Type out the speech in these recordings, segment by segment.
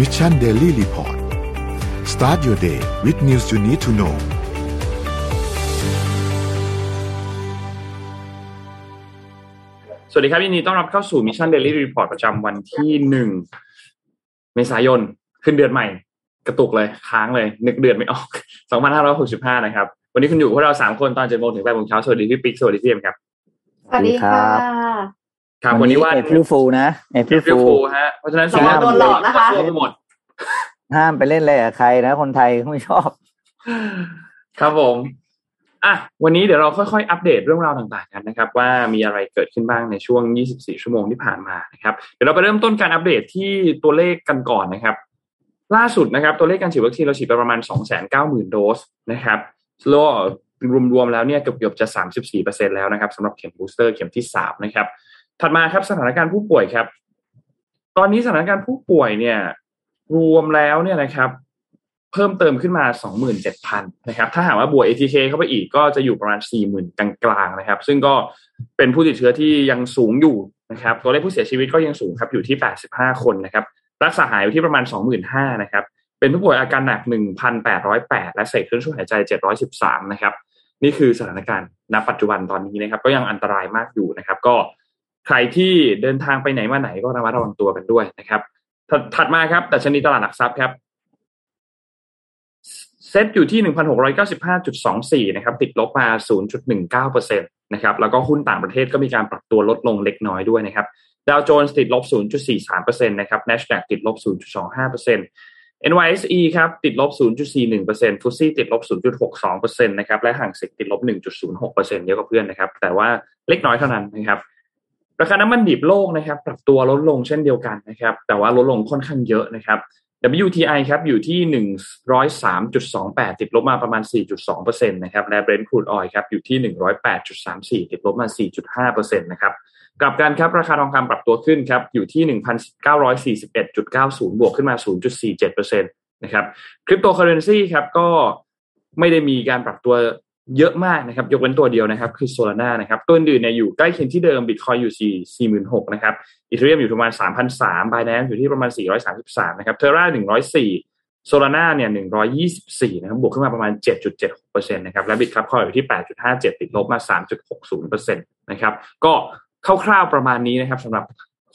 Mission Daily Report start your day with news you need to know สวัสดีครับยินดีต้อนรับเข้าสู่ Mission Daily Report ประจำวันที่หนึ่งเมษายน ขึ้นเดือนใหม่ กระตุกเลย ค้างเลย นึกเดือนไม่ออก 2565 นะครับ วันนี้คุณอยู่พวกเราสามคนตอนเจ็ดโมงถึงแปดโมงเช้า สวัสดีพี่ปิ๊ก สวัสดีพี่เอ็มครับ สวัสดีค่ะ ครับวันนี้ว่า April Fool นะ April Fool Fool ฮะเพราะฉะนั้นสองคนโดนหลอกนะคะทั่วไปหมดห้ามไปเล่นอะไรกับใครนะคนไทยเขาไม่ชอบ ครับผมอะวันนี้เดี๋ยวเราค่อยๆ อัปเดตเรื่องราวต่างๆกันนะครับ ว่ามีอะไรเกิดขึ้นบ้างในช่วง 24 ชั่วโมงที่ผ่านมานะครับ เดี๋ยวเราไปเริ่มต้นการอัปเดตที่ตัวเลขกันก่อนนะครับ ล่าสุดนะครับ ตัวเลขการฉีดวัคซีนเราฉีดไปประมาณ 290,000 โดสนะครับแล้วรวมๆแล้วเนี่ยเกือบๆจะ 34%แล้วนะครับสำหรับเข็มบูสเตอร์เข็มที่ 3 นะครับ ถัดมาครับสถานการณ์ผู้ป่วยครับ ตอนนี้สถานการณ์ผู้ป่วยเนี่ย รวมแล้วเนี่ยนะครับ เพิ่มเติมขึ้นมา 27,000นะครับ ถ้าหากว่าบวก ATK เข้าไปอีกก็จะอยู่ประมาณ 40,000กลางๆนะครับ ซึ่งก็เป็นผู้ติดเชื้อที่ยังสูงอยู่นะครับ ตัวเลขผู้เสียชีวิตก็ยังสูงครับอยู่ที่ 85 คนนะครับ รักษาหายอยู่ที่ประมาณ 25,000นะครับ เป็นผู้ป่วยอาการหนัก 1,808 และใส่เครื่องช่วยหายใจ 713 นะครับ นี่คือสถานการณ์ณปัจจุบันตอนนี้นะครับ ก็ยังอันตรายมากอยู่นะครับ ก็ ใครที่เดินทางไปไหนมาไหนก็ระมัดระวังตัวกันด้วยนะครับถัดถัดมาครับแต่ชนีตลาดหลักทรัพย์ครับเซ็ตอยู่ที่1,695.24นะครับ ติดลบมา0.19%นะครับ แล้วก็หุ้นต่างประเทศก็มีการปรับตัวลดลงเล็กน้อยด้วยนะครับ ดาวโจนส์ติดลบ0.43%นะครับ NASDAQ ติดลบ0.25% NYSE ครับ ติดลบ 0.41%ฟุตซี่ติดลบ 0.62%นะครับ และห่างเซ็กติดลบ 1.06%เยอะกว่าเพื่อนนะครับ แต่ว่าเล็กน้อยเท่านั้นนะครับ ราคาน้ำมันดิบโลกนะครับ ปรับตัวลดลงเช่นเดียวกันนะครับ แต่ว่าลดลงค่อนข้างเยอะนะครับ WTI ครับอยู่ที่ 103.28 ติดลบมาประมาณ 4.2%นะครับและ Brent crude oil ครับอยู่ที่ 108.34 ติดลบมา 4.5%นะครับกลับกันครับราคาทองคำปรับตัวขึ้นครับอยู่ที่ 1,941.90 บวกขึ้นมา 0.47%นะครับคริปโตเคอร์เรนซีครับก็ไม่ได้มีการปรับตัว เยอะมากนะครับ ยกเว้นตัวเดียวนะครับ คือ Solana นะครับ ตัวอื่นเนี่ยอยู่ใกล้เคียงที่เดิมบิตคอยน์อยู่4 4 6 0 0นะครับ Ethereum อยู่ประมาณ 3,300 b i n a n c e อยู่ที่ประมาณ 433 นะครับ Terra 104 Solana เนี่ย124นะครับ บวกขึ้นมาประมาณ7.76%นะครับ และบิตครับคอยอยู่ที่8.57ติดลบมา3.60%นะครับ ก็คร่าวๆประมาณนี้นะครับสำหรับ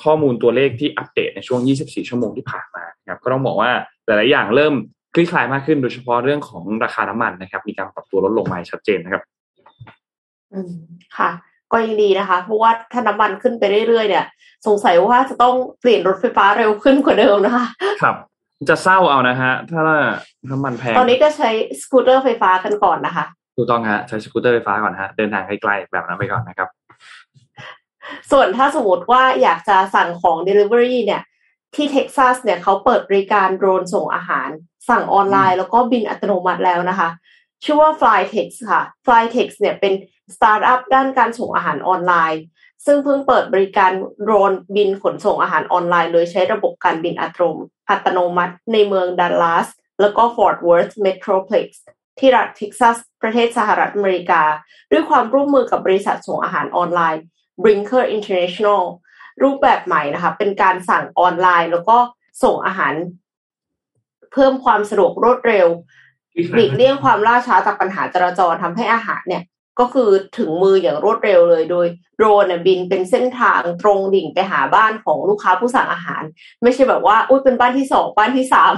ข้อมูลตัวเลขที่อัปเดตในช่วง 24 ชั่วโมงที่ผ่านมานะครับ ก็ต้องบอกว่าหลายๆอย่างเริ่ม คลี่คลายมากขึ้นโดยเฉพาะเรื่องของราคาน้ำมันนะครับ มีการปรับตัวลดลงมาชัดเจนนะครับ อืมค่ะ ก็ยังดีนะคะ เพราะว่าถ้าน้ำมันขึ้นไปเรื่อยๆเนี่ย สงสัยว่าจะต้องเปลี่ยนรถไฟฟ้าเร็วขึ้นกว่าเดิมนะคะ ครับจะเศร้าเอานะฮะ ถ้าน้ำมันแพง ตอนนี้ก็ใช้สกูตเตอร์ไฟฟ้ากันก่อนนะคะถูกต้องฮะใช้สกูตเตอร์ไฟฟ้าก่อนฮะ เดินทางไกลๆแบบนั้นไปก่อนนะครับ ส่วนถ้าสมมติว่าอยากจะสั่งของ Delivery เนี่ย ที่เท็กซัสเนี่ยเขาเปิดบริการโดรนส่งอาหาร สั่งออนไลน์แล้วก็บินอัตโนมัติแล้วนะคะ ชื่อว่า Flytex ค่ะ Flytex เนี่ยเป็นสตาร์ทอัพด้านการส่งอาหารออนไลน์ ซึ่งเพิ่งเปิดบริการโดรนบินขนส่งอาหารออนไลน์ โดยใช้ระบบการบินอัตโนอัตโนมัติในเมืองดัลลัสแล้วก็ฟอร์ตเวิร์ธเมโทรเพล็กซ์ที่รัฐเท็กซัส ประเทศสหรัฐอเมริกา ด้วยความร่วมมือกับบริษัทส่งอาหารออนไลน์ Brinker International รูปแบบใหม่นะคะ เป็นการสั่งออนไลน์ แล้วก็ส่งอาหาร เพิ่มความสะดวกรวดเร็วหลีกเลี่ยงความล่าช้าจากปัญหาจราจรทำให้อาหารเนี่ย ก็คือถึงมืออย่างรวดเร็วเลย โดยโดรนเนี่ยบินเป็นเส้นทางตรงดิ่งไปหาบ้านของลูกค้าผู้สั่งอาหาร ไม่ใช่แบบว่าอุ้ยเป็นบ้านที่สองบ้านที่สาม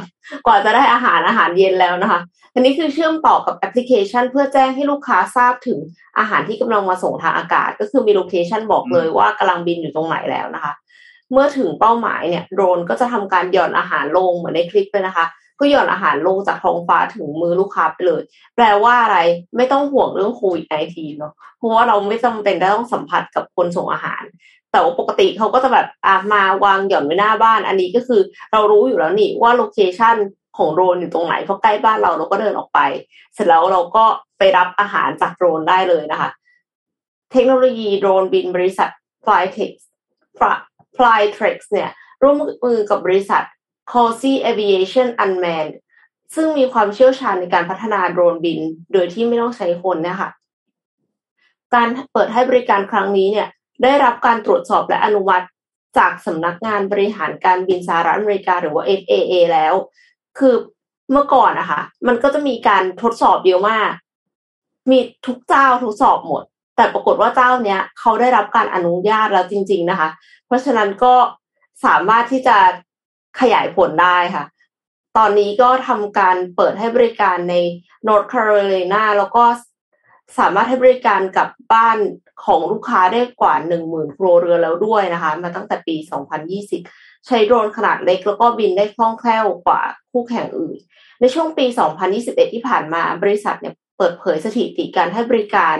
กว่าจะได้อาหารอาหารเย็นแล้วนะคะอันนี้คือเชื่อมต่อกับแอปพลิเคชัน เพื่อแจ้งให้ลูกค้าทราบถึงอาหารที่กำลังมาส่งทางอากาศ ก็คือมี location บอกเลยว่ากำลังบินอยู่ตรงไหนแล้วนะคะ เมื่อถึงเป้าหมายเนี่ยโดรนก็จะทำการหย่อนอาหารลงเหมือนในคลิปเลยนะคะ ก็หย่อนอาหารลงจากท้องฟ้าถึงมือลูกค้าไปเลย แปลว่าอะไรไม่ต้องห่วงเรื่องโควิด -19 เนาะเพราะว่าเราไม่จำเป็นจะต้องสัมผัสกับคนส่งอาหาร แต่ว่าปกติเขาก็จะแบบอะมาวางหย่อนไว้หน้าบ้าน อันนี้ก็คือเรารู้อยู่แล้วนี่ว่าโลเคชันของโดรนอยู่ตรงไหนเพราะใกล้บ้านเราเราก็เดินออกไป เสร็จแล้วเราก็ไปรับอาหารจากโดรนได้เลยนะคะ เทคโนโลยีโดรนบินบริษัท Flytex Flytrex เนี่ยร่วมมือกับบริษัท c o s y Aviation Unmanned ซึ่งมีความเชี่ยวชาญในการพัฒนาโดรนบิน โดยที่ไม่ต้องใช้คนเนี่ยค่ะการเปิดให้บริการครั้งนี้เนี่ยได้รับการตรวจสอบและอนุมัติจากสำนักงานบริหารการบินสหรัฐอเมริกาหรือว่า FAA แล้ว คือเมื่อก่อนนะคะมันก็จะมีการทดสอบเดียวมากมีทุกเจ้าทดสอบหมด แต่ปรากฏว่าเจ้าเนี้ยเขาได้รับการอนุญาตแล้วจริง ๆนะคะ เพราะฉะนั้นก็สามารถที่จะ ขยายผลได้ค่ะ ตอนนี้ก็ทำการเปิดให้บริการใน North Carolina แล้วก็สามารถให้บริการกับบ้านของลูกค้าได้กว่า 10,000 ครัวเรือนแล้วด้วยนะคะ มาตั้งแต่ปี 2020 ใช้โดรนขนาดเล็กแล้วก็บินได้คล่องแคล่วกว่าคู่แข่งอื่น ในช่วงปี 2021 ที่ผ่านมาบริษัทเนี่ยเปิดเผยสถิติการให้บริการ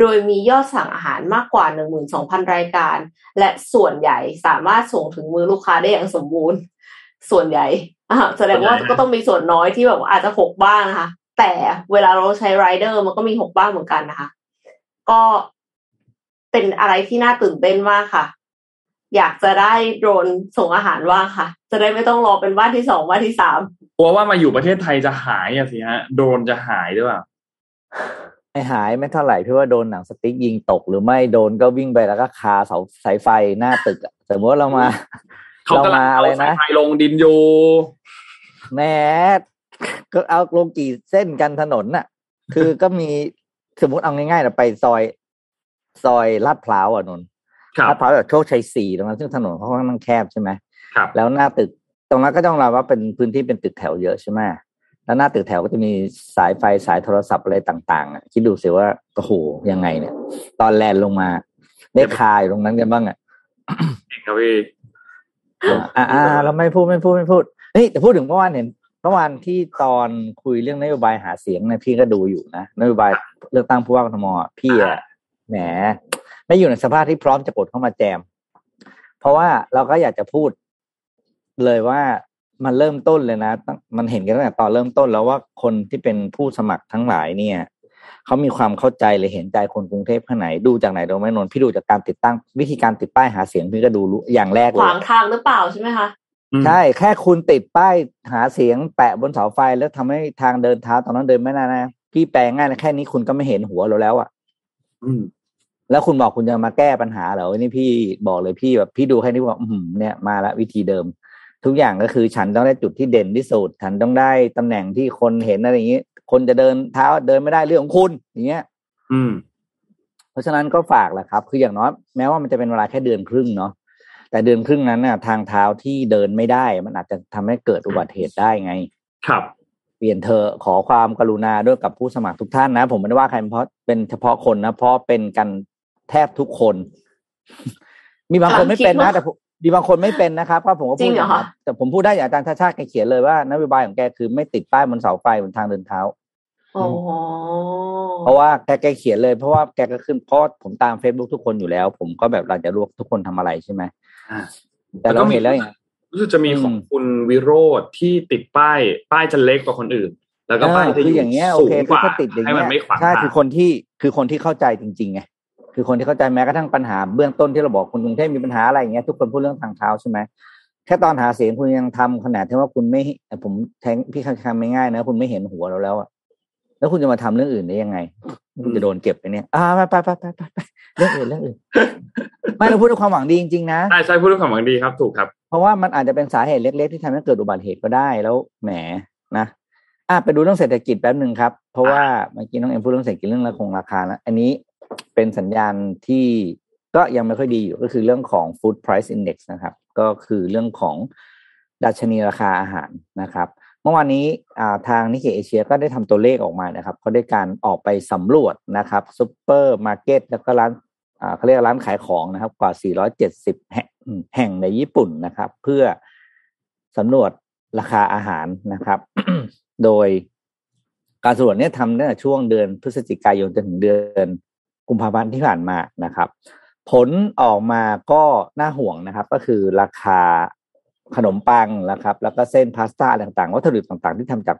โดยมียอดสั่งอาหารมากกว่า 12,000 รายการ และส่วนใหญ่สามารถส่งถึงมือลูกค้าได้อย่างสมบูรณ์ ส่วนใหญ่อะแสดงว่าก็ต้องมีส่วนน้อยที่แบบว่าอาจจะหกบ้างนะคะ แต่เวลาเราใช้ไรเดอร์มันก็มีหกบ้างเหมือนกันนะคะ ก็เป็นอะไรที่น่าตื่นเต้นมากค่ะ อยากจะได้โดรนส่งอาหารว่างค่ะ จะได้ไม่ต้องรอเป็นบ้านที่สองบ้านที่สามกลัวว่ามาอยู่ประเทศไทยจะหายอะสิฮะ โดรนจะหายหรือเปล่าไม่หายไม่เท่าไหร่พี่ว่าโดนหนังสติ๊กยิงตกหรือไม่โดนก็วิ่งไปแล้วก็คาเสาสายไฟหน้าตึกอะสมมติเรามา เขากำลังเรามาเอาอะไรสายนะไฟลงดินอยู่แหม้ก็เอาลงกี่เส้นกันถนนน่ะ คือก็มีสมมติเอาง่ายๆนะไปซอย ซอยลาดพร้าวอะนนท์ครับลาดพร้าวแบบโชคชัยสี่ตรงนั้นซึ่งถนนเขาค่อนข้างแคบใช่ไหมครับ แล้วหน้าตึก ตรงนั้นก็ต้องรับว่าเป็นพื้นที่เป็นตึกแถวเยอะใช่ไหมแล้วหน้าตึกแถวก็จะมีสายไฟสายโทรศัพท์อะไรต่างๆอะคิดดูสิว่าโอ้โหยังไงเนี่ย ตอนแลนด์ลงมา ได้คายตรงนั้นกันบ้างอะจริงครับพี่ อ่าอ่าเราไม่พูดไม่พูดไม่พูดเฮ้ยแต่พูดถึงเมื่อวานเห็นเมื่อวานที่ตอนคุยเรื่องนโยบายหาเสียงเนี่ยพี่ก็ดูอยู่นะนโยบายเลือกตั้งผู้ว่ากทมอพี่อะแหมไม่อยู่ในสภาพที่พร้อมจะกดเข้ามาแจม เพราะว่าเราก็อยากจะพูดเลยว่ามันเริ่มต้นเลยนะ มันเห็นกันตั้งแต่ตอนเริ่มต้นแล้วว่าคนที่เป็นผู้สมัครทั้งหลายเนี่ย เขามีความเข้าใจเลยเห็นใจคนกรุงเทพข้างไหนดูจากไหนดูไหมนนท์พี่ดูจากการติดตั้งวิธีการติดป้ายหาเสียงพี่ก็ดูรู้อย่างแรกขเลวายงทางหรือเปล่าใช่ไหมคะอืมใช่แค่คุณติดป้ายหาเสียงแปะบนเสาไฟแล้วทำให้ทางเดินเท้าตอนนั้นเดินไม่ได้นะพี่แปลง่ายนะแค่นี้คุณก็ไม่เห็นหัวเราแล้วอะอืม แล้วคุณบอกคุณจะมาแก้ปัญหาเหรอนี่พี่บอกเลยพี่แบบพี่ดูแค่นี้บอกอือหือเนี่ยมาละวิธีเดิม ทุกอย่างก็คือฉันต้องได้จุดที่เด่นที่สุดฉันต้องได้ตำแหน่งที่คนเห็นอะไรอย่างนี้ คนจะเดินเท้าเดินไม่ได้เรื่องของคุณอย่างเงี้ย อืม เพราะฉะนั้นก็ฝากแหละครับ คืออย่างน้อยแม้ว่ามันจะเป็นเวลาแค่เดือนครึ่งเนาะแต่เดือนครึ่งนั้นน่ะ ทางเท้าที่เดินไม่ได้ มันอาจจะทำให้เกิดอุบัติเหตุได้ไง ครับ เปลี่ยนเธอะขอความกรุณาด้วยกับผู้สมัครทุกท่านนะ ผมไม่ได้ว่าใครเพราะเป็นเฉพาะคนนะเพราะเป็นกันแทบทุกคน มีบางคนไม่เป็นนะแต่ ผมมีบางคนไม่เป็นนะครับก็ผมก็จพูริดงเหรออย่างคะนั้นแต่ผมพูดได้อย่างอาจารย์ชาติชาติแกเขียนเลยว่านโยบายของแกคือไม่ติดป้ายบนเสาไฟบนทางเดินเท้าอ๋อเพราะว่าแกแกเขียนเลย เพราะว่าแกก็ขึ้นเพราะผมตามเฟซบุ๊กทุกคนอยู่แล้ว ผมก็แบบเราจะรู้ว่าทุกคนทำอะไรใช่ไหมอ่าแต่เราเห็นแล้วอย่างรู้สึกจะมีของอืมคุณวิโรธที่ติดป้าย ป้ายจะเล็กกว่าคนอื่น แล้วก็ป้ายเออจะคืออย่างเงี้ยโอสูงเคกคือว่าถ้าติดอย่างให้เงี้มันยไม่ขวางใช่ทางคือคนที่คือคนที่เข้าใจจริงๆไง คือคนที่เข้าใจแม้กระทั่งปัญหาเบื้องต้นที่เราบอกคนกรุงเทพมีปัญหาอะไรอย่างเงี้ยทุกคนพูดเรื่องทางเท้าใช่ไหมแค่ตอนหาเสียงคุณยังทำขนาดที่ว่าคุณไม่ผมแทงพี่คำไม่ง่ายนะคุณไม่เห็นหัวเราแล้วอะแล้วคุณจะมาทำเรื่องอื่นได้ยังไง คุณจะโดนเก็บไปเนี่ยอ่าไปไปไปไปไปไปเรื่องอื่นเรื่องอื่นไม่เราพูดด้วยความหวังดีจริงๆนะใช่ใช่พูดด้วยความหวังดีครับถูกครับ เพราะว่ามันอาจจะเป็นสาเหตุเล็ก ๆ ที่ทำให้เกิดอุบัติเหตุก็ได้แล้วแหมนะอะไปดูเรื่องเศรษฐกิจแป๊บหนึ่งครับ เพราะว่าเมื่อกี้น้องเอ็มพูดเรื่องเศรษฐกิจเรื่องราคงราคาแล้วอันนี้ เป็นสัญญาณที่ก็ยังไม่ค่อยดีอยู่ก็คือเรื่องของ food price index นะครับ ก็คือเรื่องของดัชนีราคาอาหารนะครับ เมื่อวานนี้ทาง Nikkei Asia ก็ได้ทำตัวเลขออกมานะครับเขาได้การออกไปสำรวจนะครับซูเปอร์มาร์เก็ตแล้วก็ร้านเขาเรียกร้านขายของนะครับ กว่า 470 แห่งแห่งในญี่ปุ่นนะครับ เพื่อสำรวจราคาอาหารนะครับ โดยการสำรวจเนี้ทำตั้งแต่ช่วงเดือนพฤศจิกายนจนถึงเดือน กุมภาพันธ์ที่ผ่านมานะครับ ผลออกมาก็น่าห่วงนะครับ ก็คือราคาขนมปังนะครับ แล้วก็เส้นพาสต้าอะไรต่างๆวัตถุดิบต่างๆ ที่ทำจาก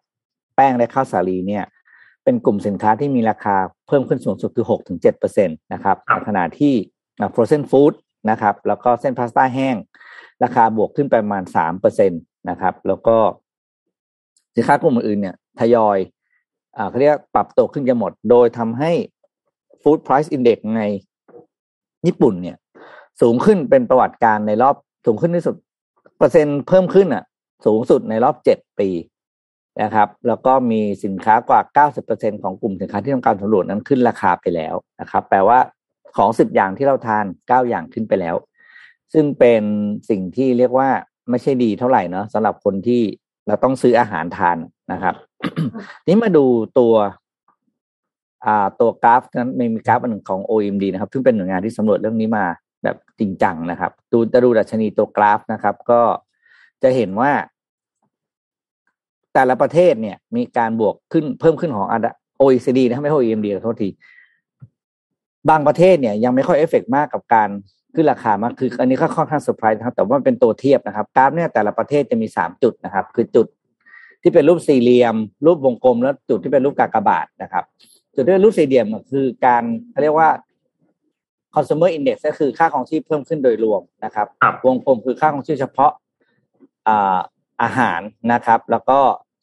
แป้งและข้าวสาลีเนี่ย เป็นกลุ่มสินค้าที่มีราคาเพิ่มขึ้นสูงสุดคือ6ถึง7%นะครับครับในขณะที่ frozen food นะครับ แล้วก็เส้นพาสต้าแห้ง ราคาบวกขึ้นไปประมาณ3%นะครับ แล้วก็สินค้ากลุ่มอื่นๆเนี่ยทยอยอ่าเขาเรียกปรับตัวขึ้นกันหมด โดยทำให้ food price index ในญี่ปุ่นเนี่ย สูงขึ้นเป็นประวัติการในรอบสูงขึ้นที่สุด เปอร์เซ็นต์เพิ่มขึ้นอะ สูงสุดในรอบเจ็ดปีนะครับ แล้วก็มีสินค้ากว่า 90%ของกลุ่มสินค้าที่ต้องการสำรวจนั้นขึ้นราคาไปแล้วนะครับ แปลว่าของสิบอย่างที่เราทานเก้าอย่างขึ้นไปแล้ว ซึ่งเป็นสิ่งที่เรียกว่าไม่ใช่ดีเท่าไหร่เนาะสำหรับคนที่เราต้องซื้ออาหารทานนะครับ นี้มาดูตัว ตัวกราฟนั้นมีกราฟอันหนึ่งของ OMD นะครับ ซึ่งเป็นหน่วยงานที่สำรวจเรื่องนี้มาแบบจริงจังนะครับ ดูจะดูดัชนีตัวกราฟนะครับ ก็จะเห็นว่า แต่ละประเทศเนี่ย มีการบวกขึ้นเพิ่มขึ้นของ OECD นะไม่ใช่ OMD ขอโทษที บางประเทศเนี่ย ยังไม่ค่อยเอฟเฟกมากกับการขึ้นราคามากคือ อันนี้ก็ค่อนข้างเซอร์ไพรส์นะครับแต่ว่าเป็นตัวเทียบนะครับกราฟเนี่ยแต่ละประเทศจะมีสามจุดนะครับ คือจุดที่เป็นรูปสี่เหลี่ยม รูปวงกลม แล้วจุดที่เป็นรูปกากบาทนะครับ จุดที่เป็นรูปสี่เหลี่ยมคือการเขาเรียกว่า consumer index ก็คือค่าครองชีพเพิ่มขึ้นโดยรวมนะครับ วงกลมคือค่าครองชีพเฉพาะอาอาหารนะครับ แล้วก็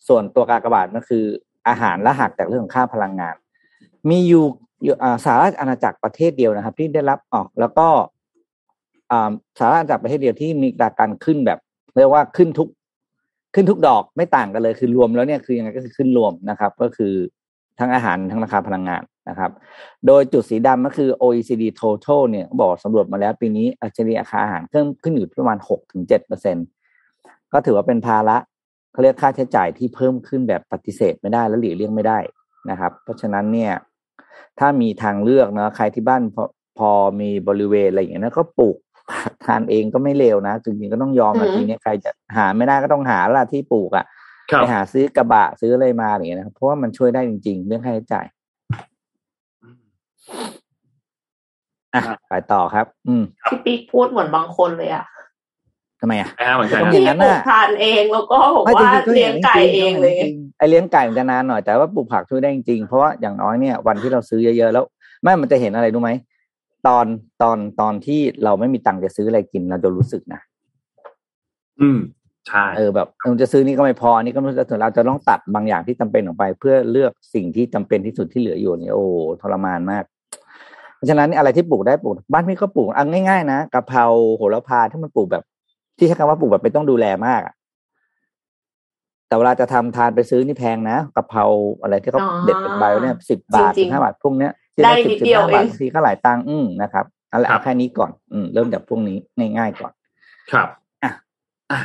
ส่วนตัวกากบาทก็คืออาหารและหักจากเรื่องของค่าพลังงาน มีอยู่สหรัฐอาณาจักรประเทศเดียวนะครับ ที่ได้รับออกแล้วก็สหรัฐอาณาจักรประเทศเดียวที่มีการขึ้นแบบเรียกว่าขึ้นทุกขึ้นทุกดอกไม่ต่างกันเลยคือรวมแล้วเนี่ยคือยังไงก็คือขึ้นรวมนะครับ ก็คือ ทั้งอาหารทั้งราคาพลังงานนะครับ โดยจุดสีดำก็คือ OECD total เนี่ยบอกสำรวจมาแล้วปีนี้อัตราราคาอาหารเพิ่มขึ้นอยู่ประมาณหกถึงเจ็ดเปอร์เซ็นก็ถือว่าเป็นภาระเขาเรียกค่าใช้จ่ายที่เพิ่มขึ้นแบบปฏิเสธไม่ได้และหลีกเลี่ยงไม่ได้นะครับ เพราะฉะนั้นเนี่ยถ้ามีทางเลือกนะใครที่บ้านพอพอมีบริเวณอะไรอย่างเงี้ยนะก็ปลูกทานเองก็ไม่เลวนะจริงๆก็ต้องยอมนะทีนี้ใครจะหาไม่ได้ก็ต้องหาละที่ปลูกอะ่ะ ไปหาซื้อกระบะซื้ออะไรมาอย่างเงี้ยนะครับเพราะว่ามันช่วยได้จริง ๆ เรื่องค่าใช้จ่ายอะไปต่อครับ อืมพี่ปิ๊กพูดเหมือนบางคนเลยอะทำไมอะเหมือนกันที่ปลูกทานเองแล้วก็บอกว่าเลี้ยงไก่เองเลยไอเลี้ยงไก่มันจะนานหน่อยแต่ว่าปลูกผักช่วยได้จริงๆเพราะว่าอย่างน้อยเนี่ย วันที่เราซื้อเยอะๆแล้วแม่มันจะเห็นอะไรรู้ไหมตอนตอนตอนที่เราไม่มีตังค์จะซื้ออะไรกินเราจะรู้สึกนะอืม ใช่เออแบบเราจะซื้อนี่ก็ไม่พอนี่ก็รู้สึกเราจะต้องตัดบางอย่างที่จำเป็นออกไป เพื่อเลือกสิ่งที่จำเป็นที่สุดที่เหลืออยู่นี่โอ้ทรมานมากเพราะฉะนั้นอะไรที่ปลูกได้ปลูก บ้านพี่ก็ปลูกอันง่ายๆนะกะเพราโหระพาที่มันปลูกแบบ ที่ใช้คำว่าปลูกแบบไม่ต้องดูแลมากแต่เวลาจะทำทานไปซื้อนี่แพงนะกะเพราอะไรที่เขาเด็ดเป็นใบเนี่ยสิบบาทห้าบาทพวกเนี้ยได้นิดเดียวเองทีก็หลายตังค์อืมนะครับเอาละแค่นี้ก่อน อืมเริ่มจากพวกนี้ง่ายๆก่อน ครับอะอะ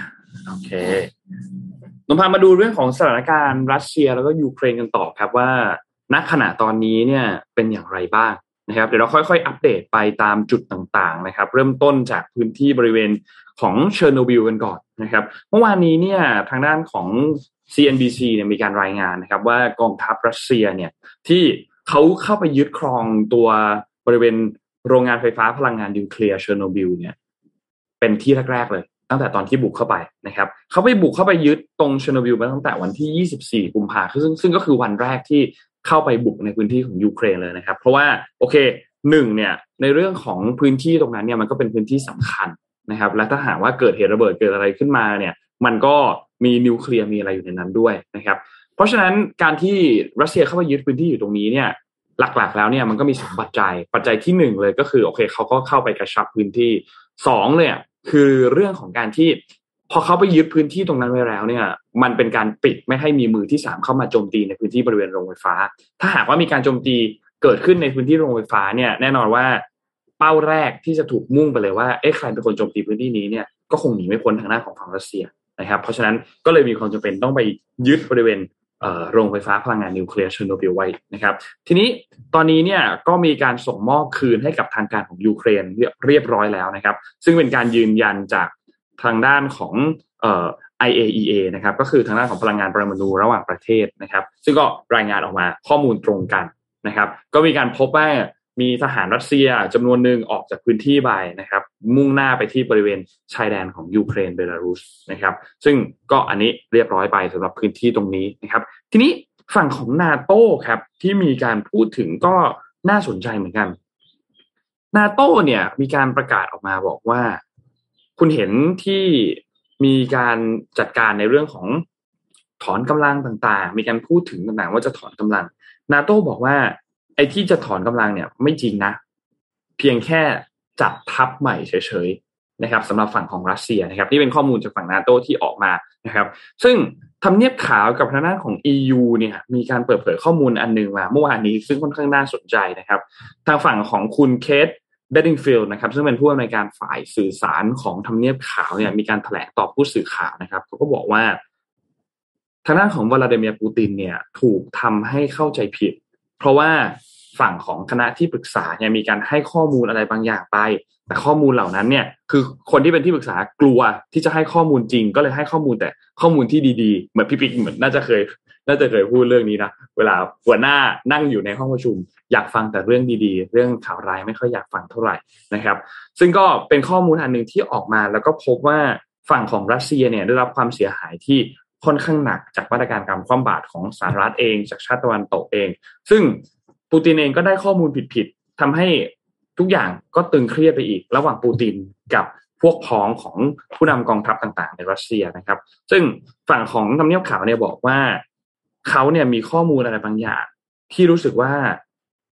โอเคนมพามาดูเรื่องของสถานการณ์รัสเซียแล้วก็ยูเครนกันต่อครับว่าณขณะตอนนี้เนี่ยเป็นอย่างไรบ้างนะครับเดี๋ยวเราค่อยๆ อัปเดตไปตามจุดต่างๆนะครับ เริ่มต้นจากพื้นที่บริเวณของเชอร์โนบิลกันก่อนนะครับเมื่อวานนี้เนี่ยทางด้านของ CNBC เนี่ยมีการรายงานนะครับ ว่ากองทัพรัสเซียเนี่ยที่เขาเข้าไปยึดครองตัวบริเวณโรงงานไฟฟ้าพลังงานนิวเคลียร์เชอร์โนบิลเนี่ยเป็นที่แรกๆเลย ตั้งแต่ตอนที่บุกเข้าไปนะครับเขาไปบุกเข้าไปยึดตรงเชอร์โนบิลมาตั้งแต่วันที่ 24 กุมภาพันธ์ซึ่งซึ่งก็คือวันแรกที่เข้าไปบุกในพื้นที่ของยูเครนเลยนะครับ เพราะว่าโอเคหนึ่งเนี่ยในเรื่องของพื้นที่ตรงนั้นเนี่ยมันก็เป็นพื้นที่สำคัญนะครับ และถ้าหากว่าเกิดเหตุระเบิดเกิดอะไรขึ้นมาเนี่ยมันก็มีนิวเคลียร์มีอะไรอยู่ในนั้นด้วยนะครับ เพราะฉะนั้นการที่รัสเซียเข้าไปยึดพื้นที่อยู่ตรงนี้เนี่ยหลักๆแล้วเนี่ยมันก็มีสองปัจจัย ปัจจัยที่หนึ่งเลยก็คือโอเคเขาก็เข้าไปกระชับพื้นที่สองเนี่ย คือเรื่องของการที่พอเขาไปยึดพื้นที่ตรงนั้นไว้แล้วเนี่ย มันเป็นการปิดไม่ให้มีมือที่สามเข้ามาโจมตีในพื้นที่บริเวณโรงไฟฟ้า ถ้าหากว่ามีการโจมตีเกิดขึ้นในพื้นที่โรงไฟฟ้าเนี่ยแน่นอนว่าเป้าแรกที่จะถูกมุ่งไปเลยว่าเอ๊ะใครเป็นคนโจมตีพื้นที่นี้เนี่ยก็คงหนีไม่พ้นทางหน้าของฝั่งรัสเซียนะครับ เพราะฉะนั้นก็เลยมีความจำเป็นต้องไปยึดบริเวณ โรงไฟฟ้าพลังงานนิวเคลียร์เชอร์โนบิลไว้นะครับ ทีนี้ตอนนี้เนี่ยก็มีการส่งมอบคืนให้กับทางการของยูเครนเรียบร้อยแล้วนะครับ ซึ่งเป็นการยืนยันจากทางด้านของเอ่อ IAEA นะครับก็คือทางด้านของพลังงานปรมาณูระหว่างประเทศนะครับ ซึ่งก็รายงานออกมาข้อมูลตรงกันนะครับ ก็มีการพบว่า มีทหารรัสเซียจำนวนหนึ่งออกจากพื้นที่ไปนะครับ มุ่งหน้าไปที่บริเวณชายแดนของยูเครนเบลารุสนะครับ ซึ่งก็อันนี้เรียบร้อยไปสำหรับพื้นที่ตรงนี้นะครับ ทีนี้ฝั่งของนาโต้ครับที่มีการพูดถึงก็น่าสนใจเหมือนกันนาโต้เนี่ยมีการประกาศออกมาบอกว่า คุณเห็นที่มีการจัดการในเรื่องของถอนกำลังต่างๆ มีการพูดถึงต่างๆ ว่าจะถอนกำลังนาโต้บอกว่า ไอ้ที่จะถอนกำลังเนี่ยไม่จริงนะ เพียงแค่จัดทัพใหม่เฉยๆนะครับสำหรับฝั่งของรัสเซียนะครับนี่เป็นข้อมูลจากฝั่งนาโตที่ออกมานะครับ ซึ่งทำเนียบขาวกับทางด้านของ EU เนี่ยมีการเปิดเผยข้อมูลอันหนึ่งมาเมื่อวานนี้ซึ่งค่อนข้างน่าสนใจนะครับ ทางฝั่งของคุณเคทเบดดิงฟิลด์นะครับซึ่งเป็นผู้อำนวยการฝ่ายสื่อสารของทำเนียบขาวเนี่ยมีการแถลงตอบผู้สื่อข่าวนะครับเขาก็บอกว่าทางด้านของวลาดิเมียร์ปูตินเนี่ยถูกทำให้เข้าใจผิด เพราะว่าฝั่งของคณะที่ปรึกษาเนี่ยมีการให้ข้อมูลอะไรบางอย่างไป แต่ข้อมูลเหล่านั้นเนี่ยคือคนที่เป็นที่ปรึกษากลัวที่จะให้ข้อมูลจริง ก็เลยให้ข้อมูลแต่ข้อมูลที่ดีๆ เหมือนพี่ปิ๊กเหมือนน่าจะเคย น่าจะเคยพูดเรื่องนี้นะเวลาหัวหน้านั่งอยู่ในห้องประชุม อยากฟังแต่เรื่องดีๆ เรื่องข่าวร้ายไม่ค่อยอยากฟังเท่าไหร่นะครับ ซึ่งก็เป็นข้อมูลอันหนึ่งที่ออกมาแล้วก็พบว่าฝั่งของรัสเซียเนี่ยได้รับความเสียหายที่ ค่อนข้างหนักจากมาตรการการคว่ำบาตรของสหรัฐเองจากชาติตะวันตกเอง ซึ่งปูตินเองก็ได้ข้อมูลผิดๆทำให้ทุกอย่างก็ตึงเครียดไปอีก ระหว่างปูตินกับพวกพ้องของผู้นำกองทัพต่างๆ ในรัสเซียนะครับ ซึ่งฝั่งของทำเนียบขาวเนี่ยบอกว่าเขาเนี่ยมีข้อมูลอะไรบางอย่าง ที่รู้สึกว่า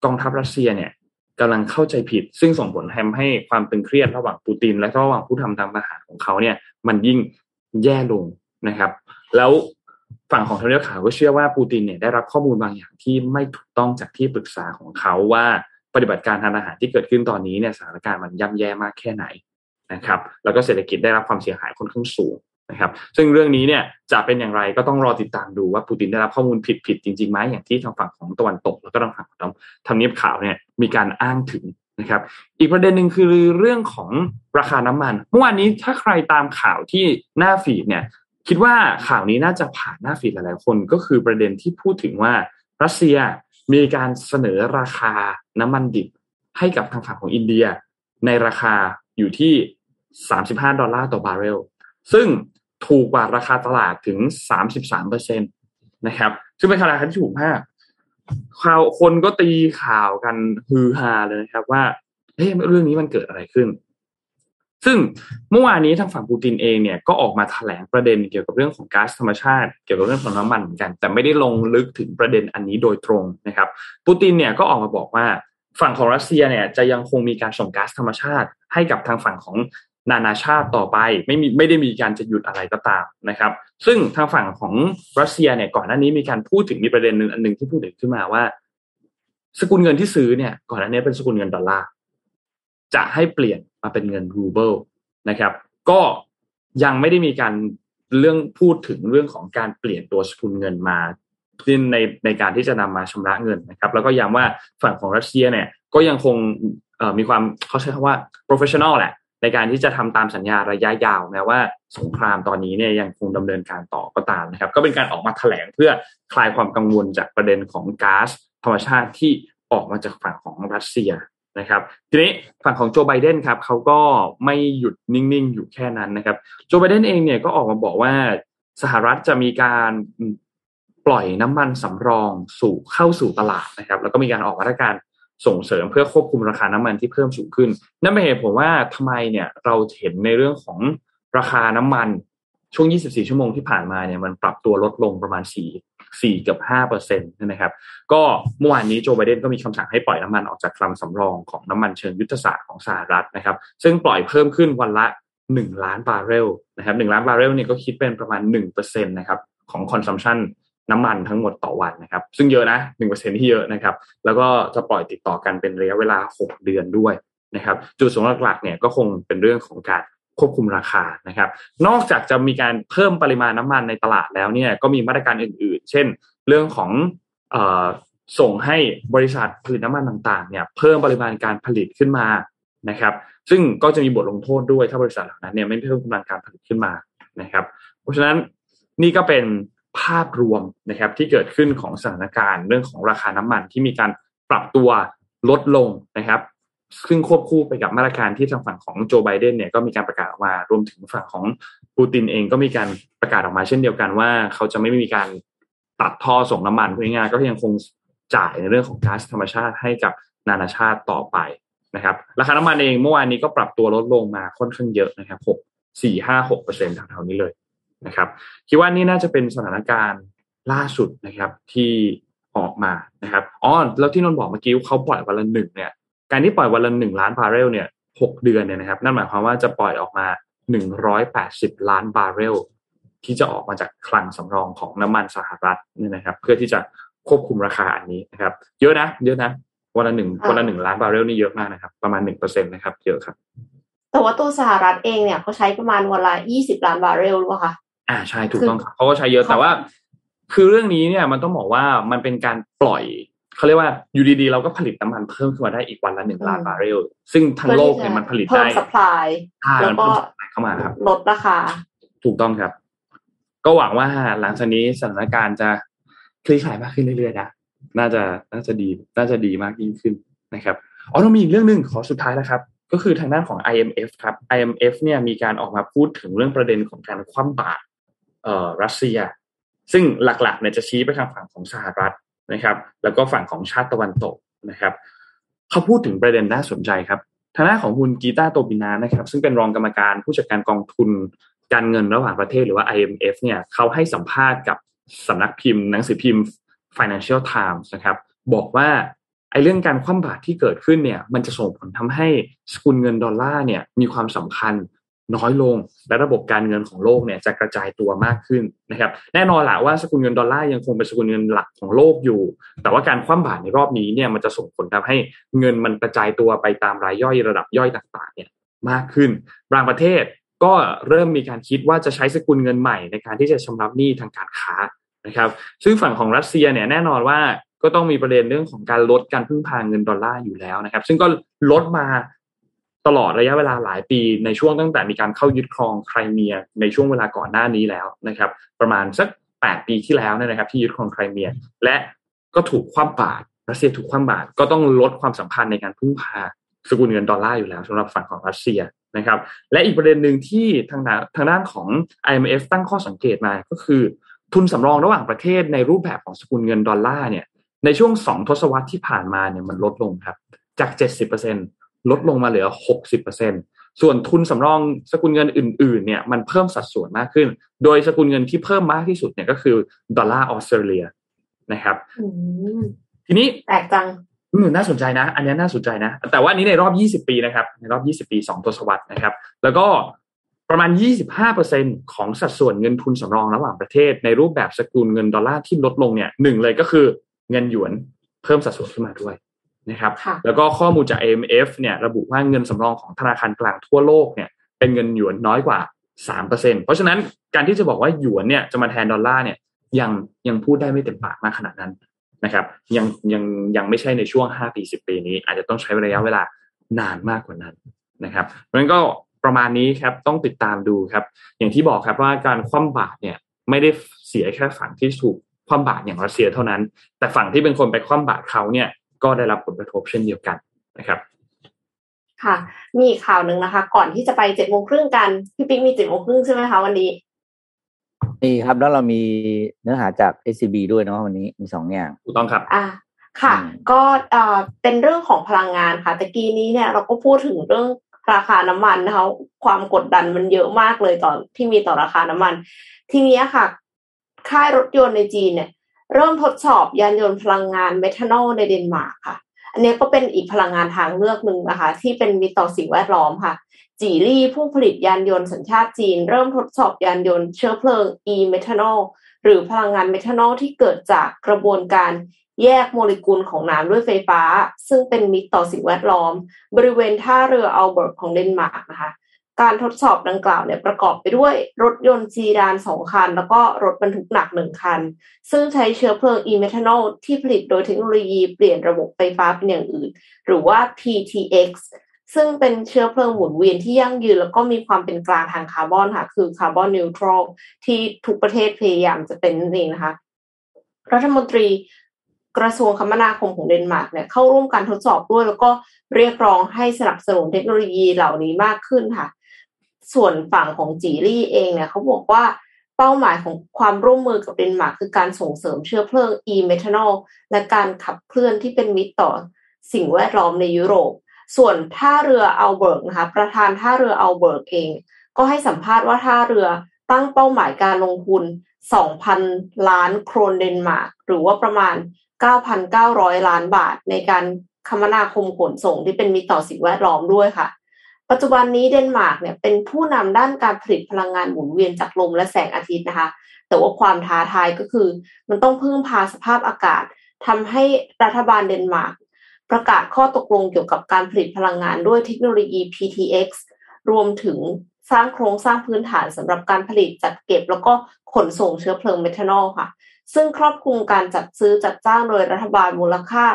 กองทัพรัสเซียเนี่ยกำลังเข้าใจผิด ซึ่งส่งผลทำให้ความตึงเครียดระหว่างปูติน และระหว่างผู้ทำทางทหารของเขาเนี่ย มันยิ่งแย่ลงนะครับ แล้วฝั่งของทำเนียบขาวก็เชื่อว่าปูตินเนี่ยได้รับข้อมูลบางอย่างที่ไม่ถูกต้องจากที่ปรึกษาของเขาว่าปฏิบัติการทางอาหารที่เกิดขึ้นตอนนี้เนี่ยสถานการณ์มันย่ำแย่มากแค่ไหนนะครับ แล้วก็เศรษฐกิจได้รับความเสียหายค่อนข้างสูงนะครับ ซึ่งเรื่องนี้เนี่ยจะเป็นอย่างไรก็ต้องรอติดตามดูว่าปูตินได้รับข้อมูลผิดๆจริงๆไหมอย่างที่ทางฝั่งของตะวันตก แล้วก็ทางฝั่งของทำเนียบขาวเนี่ยมีการอ้างถึงนะครับ อีกประเด็นหนึ่งคือเรื่องของราคาน้ำมัน เมื่อวานนี้ถ้าใครตามข่าวที่หน้าฟีดเนี่ย คิดว่าข่าวนี้น่าจะผ่านหน้าฟีดหลายๆคนก็คือประเด็นที่พูดถึงว่ารัสเซียมีการเสนอราคาน้ำมันดิบให้กับทางฝั่งของอินเดีย ในราคาอยู่ที่ 35 ดอลลาร์ต่อบาร์เรล ซึ่งถูกกว่าราคาตลาดถึง 33เปอร์เซ็นตนะครับ ซึ่งเป็นราคาที่ถูกมากข่าวคนก็ตีข่าวกันฮือฮาเลยนะครับว่าเฮ้ยเรื่องนี้มันเกิดอะไรขึ้น ซึ่งเมื่อวานนี้ทางฝั่งปูตินเองเนี่ยก็ออกมาแถลงประเด็นเกี่ยวกับเรื่องของก๊าซธรรมชาติ เกี่ยวกับเรื่องของน้ำมันเหมือนกัน แต่ไม่ได้ลงลึกถึงประเด็นอันนี้โดยตรงนะครับปูตินเนี่ยก็ออกมาบอกว่าฝั่งของรัสเซียเนี่ยจะยังคงมีการส่งก๊าซธรรมชาติ ให้กับทางฝั่งของนานาชาติต่อไปไม่มีไม่ได้มีการจะหยุดอะไรก็ตามนะครับ ซึ่งทางฝั่งของรัสเซียเนี่ยก่อนหน้านี้มีการพูดถึงมีประเด็นหนึ่งอันหนึ่งที่พูดถึงขึ้นมาว่า สกุลเงินที่ซื้อเนี่ยก่อนหน้านี้เป็นสกุลเงินดอลลาร์ จะให้เปลี่ยนมาเป็นเงินรูเบิลนะครับ ก็ยังไม่ได้มีการเรื่องพูดถึงเรื่องของการเปลี่ยนตัวสกุลเงินมาในในการที่จะนำมาชำระเงินนะครับ แล้วก็ย้ำว่าฝั่งของรัสเซียเนี่ยก็ยังคงมีความเขาใช้คำว่า professional แหละในการที่จะทำตามสัญญาระยะยาวแม้ว่าสงครามตอนนี้เนี่ยยังคงดำเนินการต่อก็ตามนะครับ ก็เป็นการออกมาแถลงเพื่อคลายความกังวลจากประเด็นของก๊าซธรรมชาติที่ออกมาจากฝั่งของรัสเซีย นะครับทีนี้ฝั่งของโจไบเดนครับเขาก็ไม่หยุดนิ่งๆ อยู่แค่นั้นนะครับโจไบเดนเองเนี่ยก็ออกมาบอกว่าสหรัฐจะมีการปล่อยน้ำมันสำรองสู่เข้าสู่ตลาดนะครับ แล้วก็มีการออกมาตรการส่งเสริมเพื่อควบคุมราคาน้ำมันที่เพิ่มสูงขึ้น นั่นเป็นเหตุผลว่าทำไมเนี่ยเราเห็นในเรื่องของราคาน้ำมันช่วง 24 ชั่วโมงที่ผ่านมาเนี่ยมันปรับตัวลดลงประมาณ 4 4กับ5เปอร์เซ็นต์นะครับก็เมื่อวานนี้โจไบเดนก็มีคำสั่งให้ปล่อยน้ำมันออกจากคลังสำรองของน้ำมันเชิงยุทธศาสตร์ของสหรัฐนะครับ ซึ่งปล่อยเพิ่มขึ้นวันละ 1 ล้านบาร์เรลนะครับ1ล้านบาร์เรลเนี่ยก็คิดเป็นประมาณ1%นต์นะครับของ consumption น้ำมันทั้งหมดต่อวันนะครับ ซึ่งเยอะนะหนึ่งเปอร์เซ็นต์นี่เยอะนะครับ แล้วก็จะปล่อยติดต่อกันเป็นระยะเวลาหกเดือนด้วยนะครับจุดประสงค์หลักๆเนี่ยก็คงเป็นเรื่องของการ ควบคุมราคานะครับ นอกจากจะมีการเพิ่มปริมาณน้ำมันในตลาดแล้วเนี่ยก็มีมาตรการอื่น ๆ เช่น เรื่องของอส่งให้บริษัทผลิตน้ำมันต่างๆเนี่ยเพิ่มปริมาณการผลิตขึ้นมานะครับ ซึ่งก็จะมีบทลงโทษด้วยถ้าบริษัทเหล่านั้นเนี่ยไม่เพิ่มกำลังการผลิตขึ้นมานะครับ เพราะฉะนั้นนี่ก็เป็นภาพรวมนะครับที่เกิดขึ้นของสถานการณ์เรื่องของราคาน้ำมันที่มีการปรับตัวลดลงนะครับ ซึ่งควบคู่ไปกับมาตรการที่ทางฝั่งของโจไบเดนเนี่ยก็มีการประกาศออกมารวมถึงฝั่งของปูตินเองก็มีการประกาศออกมาเช่นเดียวกันว่า เขาจะไม่มีการตัดท่อส่งน้ำมันพูดง่ายๆก็ยังคงจ่ายในเรื่องของก๊าซธรรมชาติให้กับนานาชาติต่อไปนะครับ ราคาน้ำมันเองเมื่อวานนี้ก็ปรับตัวลดลงมาค่อนข้างเยอะนะครับหกสี่ห้าหกเปอร์เซ็นต์แถวๆนี้เลยนะครับ คิดว่านี่น่าจะเป็นสถานการณ์ล่าสุดนะครับที่ออกมานะครับอ๋อแล้วที่นนบอกเมื่อกี้เขาปล่อยวันละหนึ่งเนี่ย การที่ปล่อยวันละหนึ่งล้านบาร์เรลเนี่ย6เดือนเนี่ยนะครับ นั่นหมายความว่าจะปล่อยออกมา180ล้านบาร์เรลที่จะออกมาจากคลังสำรองของน้ำมันสหรัฐเนี่ยนะครับ เพื่อที่จะควบคุมราคาอันนี้นะครับ เยอะนะ เยอะนะวันละหนึ่งวันละหนึ่งล้านบาร์เรลนี่เยอะมากนะครับ ประมาณหนึ่งเปอร์เซ็นต์นะครับ เยอะครับ แต่ว่าตัวสหรัฐเองเนี่ยเขาใช้ประมาณวันละยี่สิบล้านบาร์เรลหรือเปล่าคะอ่าใช่ถูกต้องครับเขาก็ใช้เยอะแต่ว่า คือเรื่องนี้เนี่ยมันต้องบอกว่ามันเป็นการปล่อย เขาเรียกว่าอยู่ดีๆเราก็ผลิตน้ำมันเพิ่มขึ้นมาได้อีกวันละหนึ่งล้านบาร์เรล ซึ่งทั้งโลกเนี่ยมันผลิตเพิ่ได้มสป라이ใช่แล้วมันก็เพิ่มสปายเข้ามาครับลดราคาถูกต้องครับ ก็หวังว่าหลังจากนี้สถานการณ์จะคลี่คลายมากขึ้นเรื่อยๆนะน่าจะน่าจะดีน่าจะดีมากยิ่งขึ้นนะครับอ๋อเรามีอีกเรื่องหนึ่งขอสุดท้ายแล้วครับ ก็คือทางด้านของ IMF ครับ IMF เนี่ยมีการออกมาพูดถึงเรื่องประเด็นของการคว่ำบาตรเอ่อรัสเซีย ซึ่งหลักๆเนี่ยจะชี้ไปทางฝั่งของสหรัฐ นะครับ แล้วก็ฝั่งของชาติตะวันตกนะครับเขาพูดถึงประเด็นน่าสนใจครับทางด้านของคุณกีตาโตบินานะครับ ซึ่งเป็นรองกรรมการผู้จัดการกองทุนการเงินระหว่างประเทศหรือว่า IMF เนี่ยเขาให้สัมภาษณ์กับสำนักพิมพ์ หนังสือพิมพ์ Financial Times นะครับ บอกว่าไอ้เรื่องการคว่ำบาตรที่เกิดขึ้นเนี่ย มันจะส่งผลทำให้สกุลเงินดอลลาร์เนี่ยมีความสำคัญ น้อยลงและระบบการเงินของโลกเนี่ยจะกระจายตัวมากขึ้นนะครับแน่นอนแหละว่าสกุลเงินดอลลาร์ยังคงเป็นสกุลเงินหลักของโลกอยู่ แต่ว่าการคว่ำบาตรในรอบนี้เนี่ยมันจะส่งผลทำให้เงินมันกระจายตัวไปตามรายย่อยระดับย่อยต่างๆเนี่ยมากขึ้นบางประเทศก็เริ่มมีการคิดว่าจะใช้สกุลเงินใหม่ในการที่จะชำระหนี้ทางการค้านะครับ ซึ่งฝั่งของรัสเซียเนี่ยแน่นอนว่าก็ต้องมีประเด็นเรื่องของการลดการพึ่งพาเงินดอลลาร์อยู่แล้วนะครับ ซึ่งก็ลดมา ตลอดระยะเวลาหลายปีในช่วงตั้งแต่มีการเข้ายึดครองไครเมีย ในช่วงเวลาก่อนหน้านี้แล้วนะครับ ประมาณสักแปดปีที่แล้วนะครับ ที่ยึดครองไครเมีย และก็ถูกคว่ำบาตรรัสเซียถูกคว่ำบาตรก็ต้องลดความสัมพันธ์ในการพึ่งพาสกุลเงินดอลลาร์อยู่แล้วสำหรับฝั่งของรัสเซียนะครับ และอีกประเด็นหนึ่งที่ทางด้านทางด้านของ IMF ตั้งข้อสังเกตมาก็คือ ทุนสำรองระหว่างประเทศในรูปแบบของสกุลเงินดอลลาร์เนี่ยในช่วงสองทศวรรษที่ผ่านมาเนี่ยมันลดลงครับจากเจ็ดสิบเปอร์เซ็นต์ ลดลงมาเหลือหกสิบเปอร์เซ็นต์ส่วนทุนสำรองสกุลเงินอื่นๆเนี่ยมันเพิ่มสัดส่วนมากขึ้น โดยสกุลเงินที่เพิ่มมากที่สุดเนี่ยก็คือดอลลาร์ออสเตรเลียนะครับอืมทีนี้แปลกจังอืมน่าสนใจนะ อันนี้น่าสนใจนะ แต่ว่าอันนี้ในรอบ 20 ปีนะครับ ในรอบ 20 ปี 2 ทศวรรษนะครับ แล้วก็ประมาณ 25%ของสัดส่วนเงินทุนสำรองระหว่างประเทศ ในรูปแบบสกุลเงินดอลลาร์ที่ลดลงเนี่ยหนึ่งเลยก็คือเงินหยวนเพิ่มสัดส่วนขึ้นมาด้วย นะครับค่ะแล้วก็ข้อมูลจาก IMF เนี่ยระบุว่าเงินสำรองของธนาคารกลางทั่วโลกเนี่ยเป็นเงินหยวนน้อยกว่า 3%เพราะฉะนั้นการที่จะบอกว่าหยวนเนี่ยจะมาแทนดอลลาร์เนี่ยยังยังพูดได้ไม่เต็มปากมากขนาดนั้นนะครับยังยังยังไม่ใช่ในช่วง 5 ปี 10 ปีนี้ อาจจะต้องใช้ระยะเวลานานมากกว่านั้นนะครับเพราะฉะนั้นก็ประมาณนี้ครับต้องติดตามดูครับ อย่างที่บอกครับว่าการคว่ำบาตรเนี่ยไม่ได้เสียแค่ฝั่งที่ถูกคว่ำบาตรอย่างรัสเซียเท่านั้น แต่ฝั่งที่เป็นคนไปคว่ำบาตรเขาเนี่ย ก็ได้รับผลกระทบเช่นเดียวกันนะครับ ค่ะ มีอีกข่าวหนึ่งนะคะ ก่อนที่จะไปเจ็ดโมงครึ่งกันพี่ปิ๊กมีเจ็ดโมงครึ่งใช่ไหมคะวันนี้นี่ครับแล้วเรามีเนื้อหาจาก SCB ด้วยเนาะวันนี้มีสองอย่างถูกต้องครับ อ่าค่ะอืมก็เอ่อเป็นเรื่องของพลังงานค่ะตะกี้นี้เนี่ยเราก็พูดถึงเรื่องราคาน้ำมันนะคะความกดดันมันเยอะมากเลยตอนที่มีต่อราคาน้ำมัน ทีนี้ค่ะ ค่ายรถยนต์ในจีนเนี่ย เริ่มทดสอบยานยนต์พลังงานเมทานอลในเดนมาร์กค่ะ อันนี้ก็เป็นอีกพลังงานทางเลือกหนึ่งนะคะ ที่เป็นมิตรต่อสิ่งแวดล้อมค่ะ จีรี่ผู้ผลิตยานยนต์สัญชาติจีน เริ่มทดสอบยานยนต์เชื้อเพลิง e-methanol หรือพลังงานเมทานอลที่เกิดจากกระบวนการแยกโมเลกุลของน้ำด้วยไฟฟ้า ซึ่งเป็นมิตรต่อสิ่งแวดล้อม บริเวณท่าเรืออัลเบิร์กของเดนมาร์กนะคะ การทดสอบดังกล่าวเนี่ยประกอบไปด้วยรถยนต์ซีดานสองคัน แล้วก็รถบรรทุกหนักหนึ่งคัน ซึ่งใช้เชื้อเพลิง e-methanol ที่ผลิตโดยเทคโนโลยีเปลี่ยนระบบไฟฟ้าเป็นอย่างอื่น หรือว่า PTX ซึ่งเป็นเชื้อเพลิงหมุนเวียนที่ยั่งยืน แล้วก็มีความเป็นกลางทางคาร์บอนค่ะ คือ carbon neutral ที่ทุกประเทศพยายามจะเป็นนั่นเองนะคะ รัฐมนตรีกระทรวงคมนาคมของเดนมาร์กเนี่ยเข้าร่วมการทดสอบด้วย แล้วก็เรียกร้องให้สนับสนุนเทคโนโลยีเหล่านี้มากขึ้นค่ะ ส่วนฝั่งของจีลี่เองเนี่ยเขาบอกว่าเป้าหมายของความร่วมมือกับเดนมาร์กคือการส่งเสริมเชื้อเพลิง e-methanol และการขับเคลื่อนที่เป็นมิตรต่อสิ่งแวดล้อมในยุโรป ส่วนท่าเรืออัลเบิร์กนะคะประธานท่าเรืออัลเบิร์กเอง ก็ให้สัมภาษณ์ว่าท่าเรือตั้งเป้าหมายการลงทุน 2,000 ล้านโครนเดนมาร์กหรือว่าประมาณ 9,900 ล้านบาทในการคมนาคมขนส่งที่เป็นมิตรต่อสิ่งแวดล้อมด้วยค่ะ ปัจจุบันนี้เดนมาร์กเนี่ยเป็นผู้นำด้านการผลิตพลังงานหมุนเวียนจากลมและแสงอาทิตย์นะคะ แต่ว่าความท้าทายก็คือ มันต้องพึ่งพาสภาพอากาศทำให้รัฐบาลเดนมาร์กประกาศข้อตกลงเกี่ยวกับการผลิตพลังงานด้วยเทคโนโลยี PTX รวมถึงสร้างโครงสร้างพื้นฐานสำหรับการผลิตจัดเก็บ แล้วก็ขนส่งเชื้อเพลิงเมทานอลค่ะ ซึ่งครอบคลุมการจัดซื้อจัดจ้างโดยรัฐบาลมูลค่า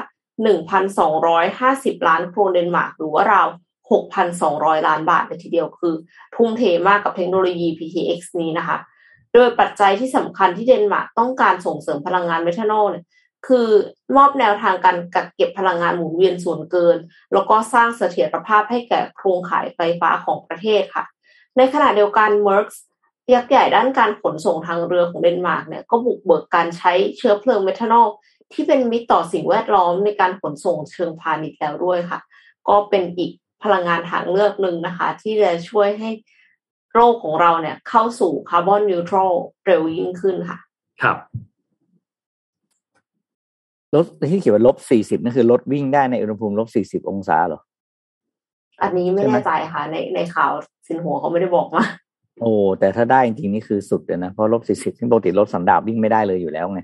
1,250 ล้านโครนเดนมาร์กหรือว่าราว 6,200 ล้านบาทเลยทีเดียวคือ ทุ่มเทมากกับเทคโนโลยี PTX นี้นะคะ โดยปัจจัยที่สำคัญที่เดนมาร์กต้องการส่งเสริมพลังงานเมทานอลเนี่ยคือมอบแนวทางการกักเก็บพลังงานหมุนเวียนส่วนเกิน แล้วก็สร้างเสถียรภาพให้แก่โครงข่ายไฟฟ้าของประเทศค่ะ ในขณะเดียวกัน m e r k ยักษ์ใหญ่ด้านการขนส่งทางเรือของเดนมาร์กเนี่ยก็บุกเบิกการใช้เชื้อเพลิงเมทานอลที่เป็นมิตรต่อสิ่งแวดล้อมในการขนส่งเชิงพาณิชย์แล้วด้วยค่ะ ก็เป็นอีก พลังงานทางเลือกหนึ่งนะคะ ที่จะช่วยให้โลกของเราเนี่ย เข้าสู่ carbon neutral เร็วยิ่งขึ้นค่ะ ครับรถที่เขียนว่าลบสี่สิบนั่นคือรถวิ่งได้ในอุณหภูมิลบสี่สิบองศาเหรอ อันนี้ไม่ใช่ไหมแน่ใจค่ะ ในในข่าวสินหัวเขาไม่ได้บอกมา โอ้แต่ถ้าได้จริงๆนี่คือสุดเลยนะ เพราะลบสี่สิบที่ปกติรถสันดาปวิ่งไม่ได้เลยอยู่แล้วไง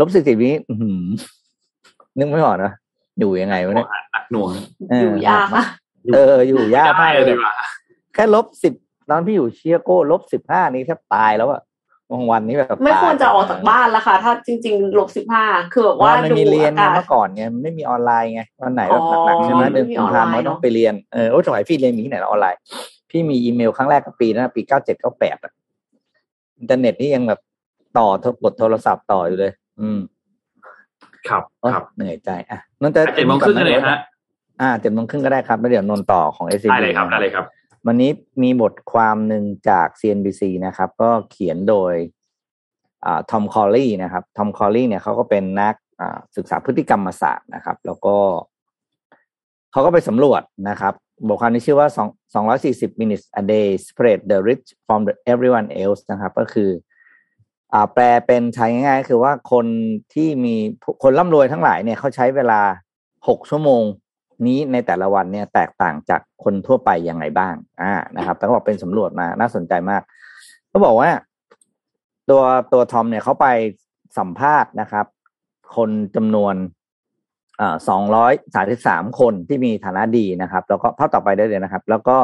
ลบสี่สิบนี้ อื้อหือนึกไม่ออกนะ อยู่ยังไงวะเนี่ยหนักหน่วงเอออยู่ยากค่ะเออ อยู่ยากมากได้เลเลยยดีกว่าแค่ลบสิบตอนพี่อยู่เชียโก้ลบสิบห้านี้แทบตายแล้วอะบางวันนี้แบบไม่ตายควรจะออกจากบ้านแล้วค่ะ ถ้าจริงๆลบสิบห้าคือแบบว่าว่ามันดูมีเรียนอาไงกาศเมื่อก่อนไงมันไม่มีออนไลน์ไงวันไหนแบบอ๋อหนักๆใช่ไหมเดือนไม่มีกุมภาพันธ์ออนไลน์เราต้องไปเรียนเออโอ้สมัยพี่เรียนมีที่ไหนนะออนไลน์ พี่มีอีเมลครั้งแรกก็ปีนั้นปีเก้าเจ็ดเก้าแปดอะอินเทอร์เน็ตนี่ยังแบบต่อโทรกดโทรศัพท์ต่ออยู่เลย อืม ครับโอ๊ยครับเหนื่อยใจอะนนท์จะเจ็ดโมงครึ่งเลยฮะอ่าเจ็ดโมงครึ่งก็ได้ครับแล้วเดี๋ยวนนท์ต่อของเอซีได้เลยครับได้เลยครับ วันนี้มีบทความหนึ่งจาก CNBC นะครับ ก็เขียนโดยอ่าทอมคอลลี่นะครับทอมคอลลี่เนี่ยเขาก็เป็นนักอ่าศึกษาพฤติกรรมศาสตร์นะครับ แล้วก็เขาก็ไปสำรวจนะครับบทความนี้ชื่อว่า2 240 minutes a day spread the rich from the everyone else นะครับ ก็คืออ่า แปลเป็นไทยง่ายๆคือว่าคนที่มีคนร่ำรวยทั้งหลายเนี่ยเขาใช้เวลาหกชั่วโมงนี้ในแต่ละวันเนี่ยแตกต่างจากคนทั่วไปยังไงบ้าง อ่านะครับแต่เขาบอกเป็นสำรวจมาน่าสนใจมากเขาบอกว่า ตัวตัวทอมเนี่ยเขาไปสัมภาษณ์นะครับ คนจำนวนอ่าสองร้อยสาสิบสามคนที่มีฐานะดีนะครับ แล้วก็ภาพต่อไปได้เลยนะครับ แล้วก็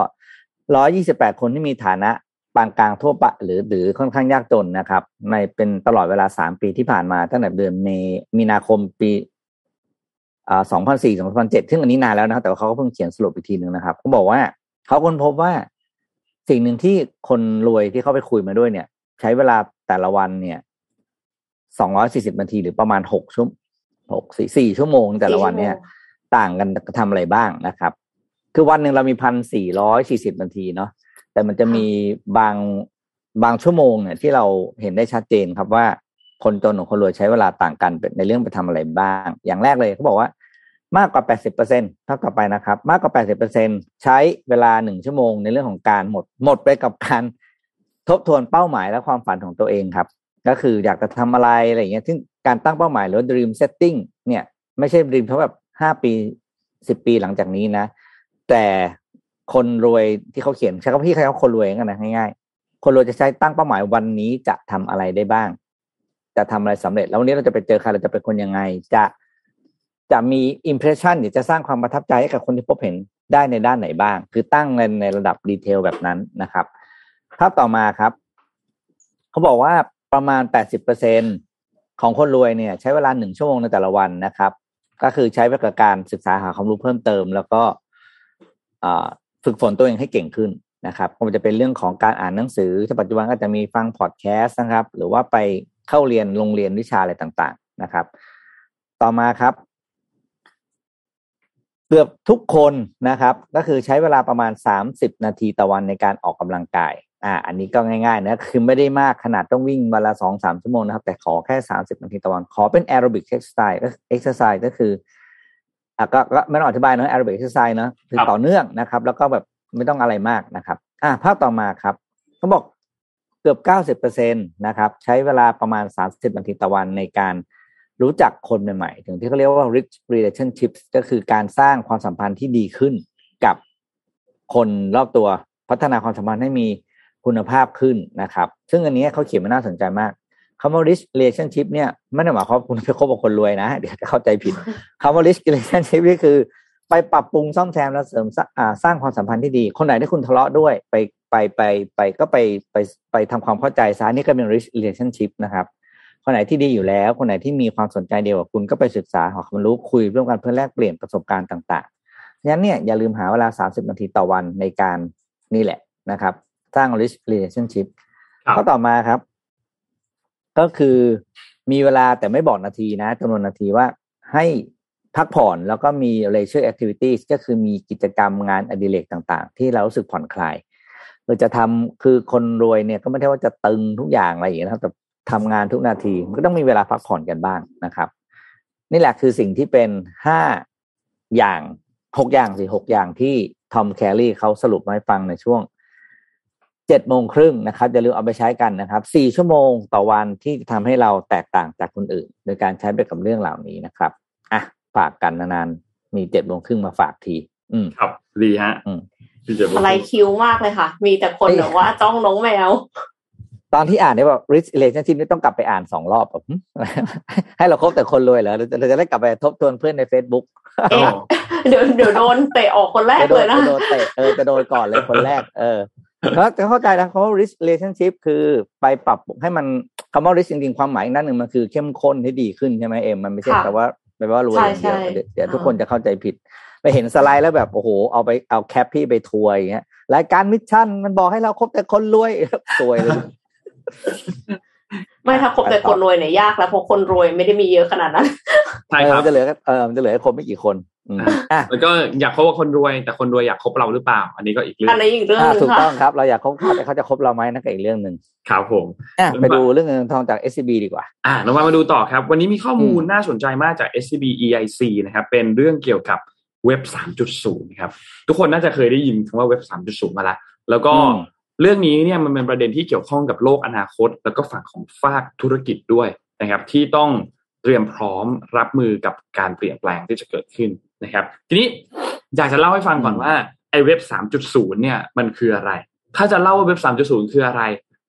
ร้อยี่สิบแปดคนที่มีฐานะ ปานกลางทั่วไปหรือหรือค่อนข้างยากจนนะครับ ในเป็นตลอดเวลาสามปีที่ผ่านมาตั้งแต่เดือนเมมีนาคมปีอ่าสองพันสี่สองพันเจ็ดซึ่งอันนี้นานแล้วนะครับแต่ว่าเขาก็เพิ่งเขียนสรุปอีกทีหนึ่งนะครับเขาบอกว่าเขาค้นพบว่าสิ่งหนึ่งที่คนรวยที่เขาไปคุยมาด้วยเนี่ย ใช้เวลาแต่ละวันเนี่ยสองร้อยสี่สิบนาทีหรือประมาณหกชั่วหกสี่สี่ชั่วโมงแต่ละวันเนี่ย ต่างกันทำอะไรบ้างนะครับ คือวันหนึ่งเรามีพันสี่ร้อยสี่สิบนาทีเนาะ แต่มันจะมีบางบางชั่วโมงเนี่ยที่เราเห็นได้ชัดเจนครับว่า คนจนของคนรวยใช้เวลาต่างกันในเรื่องไปทำอะไรบ้าง อย่างแรกเลยเขาบอกว่ามากกว่า 80%เท่าต่อไปนะครับ มากกว่า 80%ใช้เวลาหนึ่งชั่วโมงในเรื่องของการหมด หมดไปกับการทบทวนเป้าหมายและความฝันของตัวเองครับ ก็คืออยากจะทำอะไรอะไรอย่างเงี้ย ซึ่งการตั้งเป้าหมายหรือ dream setting เนี่ย ไม่ใช่ dream เท่าแบบห้าปีสิบปีหลังจากนี้นะ แต่ คนรวยที่เขาเขียนใช้คำพี่ใครเขาคนรวยกันนะง่ายๆ คนรวยจะใช้ตั้งเป้าหมายวันนี้จะทำอะไรได้บ้าง จะทำอะไรสำเร็จ แล้ววันนี้เราจะไปเจอใครเราจะเป็นคนยังไง จะจะมีอิมเพรสชันหรือจะสร้างความประทับใจให้กับคนที่พบเห็นได้ในด้านไหนบ้าง คือตั้งในในระดับดีเทลแบบนั้นนะครับภาพต่อมาครับ เขาบอกว่าประมาณ80%ของคนรวยเนี่ย ใช้เวลาหนึ่งชั่วโมงในแต่ละวันนะครับ ก็คือใช้ไปกับการศึกษาหาความรู้เพิ่มเติม แล้วก็ ฝึกฝนตัวเองให้เก่งขึ้นนะครับก็จะเป็นเรื่องของการอ่านหนังสือที่ปัจจุบันก็จะมีฟังพอดแคสต์นะครับ หรือว่าไปเข้าเรียนโรงเรียนวิชาอะไรต่างๆนะครับ ต่อมาครับ เกือบทุกคนนะครับ ก็คือใช้เวลาประมาณ 30 นาทีต่อวันในการออกกำลังกาย อ่า อันนี้ก็ง่ายๆนะ คือไม่ได้มากขนาดต้องวิ่งวันละสองสามชั่วโมงนะครับ แต่ขอแค่ 30 นาทีต่อวัน ขอเป็น aerobic exerciseเอ็กซ์ไซส์ก็คือ อะก็ก็ไม่ต้องอธิบายเนอะ aerobic exercise นะคือต่อเนื่องนะครับ แล้วก็แบบไม่ต้องอะไรมากนะครับ อ่าภาพต่อมาครับเขาบอกเกือบ90%นะครับ ใช้เวลาประมาณ30นาทีต่อวันในการรู้จักคนใหม่ๆ ถึงที่เขาเรียกว่า rich relationships ก็คือการสร้างความสัมพันธ์ที่ดีขึ้นกับคนรอบตัวพัฒนาความสัมพันธ์ให้มีคุณภาพขึ้นนะครับ ซึ่งอันนี้เขาเขียนมาน่าสนใจมาก คำว่า rich relationship เนี่ยไม่ได้หมายความว่าคุณไปคบกับคนรวยนะ เดี๋ยวจะเข้าใจผิดคำว่า rich relationship นี่คือ ไปปรับปรุงซ่อมแซมและเสริมสร้างความสัมพันธ์ที่ดี คนไหนที่คุณทะเลาะด้วยไปไปไปไปก็ไปไปไปทำความเข้าใจซะนี่ก็เป็น rich relationship นะครับ คนไหนที่ดีอยู่แล้ว คนไหนที่มีความสนใจเดียวกับคุณก็ไปศึกษาหาความรู้คุยร่วมกันเพื่อแลกเปลี่ยนประสบการณ์ต่างๆงั้นเนี่ยอย่าลืมหาเวลา 30 นาทีต่อวันในการนี่แหละนะครับ สร้าง rich relationship ข้อต่อมาครับ ก็คือมีเวลาแต่ไม่บอกนาทีนะจำนวนนาทีว่าให้พักผ่อนแล้วก็มี leisure activities ก็คือมีกิจกรรมงานอดิเรกต่างๆ ที่เรารู้สึกผ่อนคลายเราจะทำคือคนรวยเนี่ยก็ไม่ใช่ว่าจะตึงทุกอย่างอะไรอย่างนี้นะครับแต่ทำงานทุกนาทีมันก็ต้องมีเวลาพักผ่อนกันบ้างนะครับ นี่แหละคือสิ่งที่เป็นห้าอย่างหกอย่างสิหกอย่างที่ทอมแคลรี่เขาสรุปมาให้ฟังในช่วง เจ็ดโมงครึ่งนะครับอย่าลืมเอาไปใช้กันนะครับสี่ชั่วโมงต่อวันที่ทำให้เราแตกต่างจากคนอื่น โดยการใช้ไปกับเรื่องเหล่านี้นะครับอะฝากกันนานๆมีเจ็ดโมงครึ่งมาฝากที อืมครับดีฮะอืมอะไรคิวมากเลยค่ะ มีแต่คนแบบว่าจ้องน้องแมว ตอนที่อ่านเนี่ยแบบ rich relationship นี่ต้องกลับไปอ่านสองรอบแบบให้เราคบแต่คนรวยเหรอเราจะได้กลับไปทบทวนเพื่อนใน Facebook เอ๊ะเดี๋ยวเดี๋ยวโดนเตะออกคนแรกเลยนะจะโดนเตะเออจะโดนก่อนเลยคนแรก เออ แล้วจะเข้าใจนะคำว่า rich relationship คือไปปรับให้มันคำว่า rich จริงๆความหมายนั่นหนึ่งมันคือเข้มข้นให้ดีขึ้นใช่ไหมเออมันไม่ใช่แต่ว่าแปลว่ารวยอย่างเดียวเดี๋ยวทุกคนจะเข้าใจผิด ไปเห็นสไลด์แล้วแบบโอ้โหเอาไปเอาแคปพี่ไปทัวร์อย่างเงี้ยรายการมิชชั่นมันบอกให้เราคบแต่คนรวยสวยเลยไม่ถ้าคบแต่คนรวยเนี่ยยากแล้วเพราะคนรวยไม่ได้มีเยอะขนาดนั้น ใช่ครับจะเหลือเออจะเหลือคนไม่กี่คนอะแล้วก็อยากคบกับคนรวย แต่คนรวยอยากคบเราหรือเปล่า อันนี้ก็อีกเรื่องอันนี้อีกเรื่องนึงถูกค่ะต้องครับเราอยากคบเขาแต่เขาจะคบเราไหมนั่นก็อีกเรื่องหนึ่งครับผมอะไปดูเรื่องเงินทองจาก SCB ดีกว่า อ่าเรามามาดูต่อครับ วันนี้มีข้อมูลน่าสนใจมากจาก SCB EIC นะครับ เป็นเรื่องเกี่ยวกับเว็บ 3.0 ครับ ทุกคนน่าจะเคยได้ยินคำว่าเว็บ 3.0 มาละแล้วก็เรื่องนี้เนี่ยมันเป็นประเด็นที่เกี่ยวข้องกับโลกอนาคต แล้วก็ฝั่งของภาคธุรกิจด้วยนะครับ ที่ต้อง เตรียมพร้อมรับมือกับการเปลี่ยนแปลงที่จะเกิดขึ้นนะครับ ทีนี้อยากจะเล่าให้ฟังก่อนว่าไอ้เว็บ 3.0 เนี่ยมันคืออะไร ถ้าจะเล่าว่าเว็บ 3.0 คืออะไร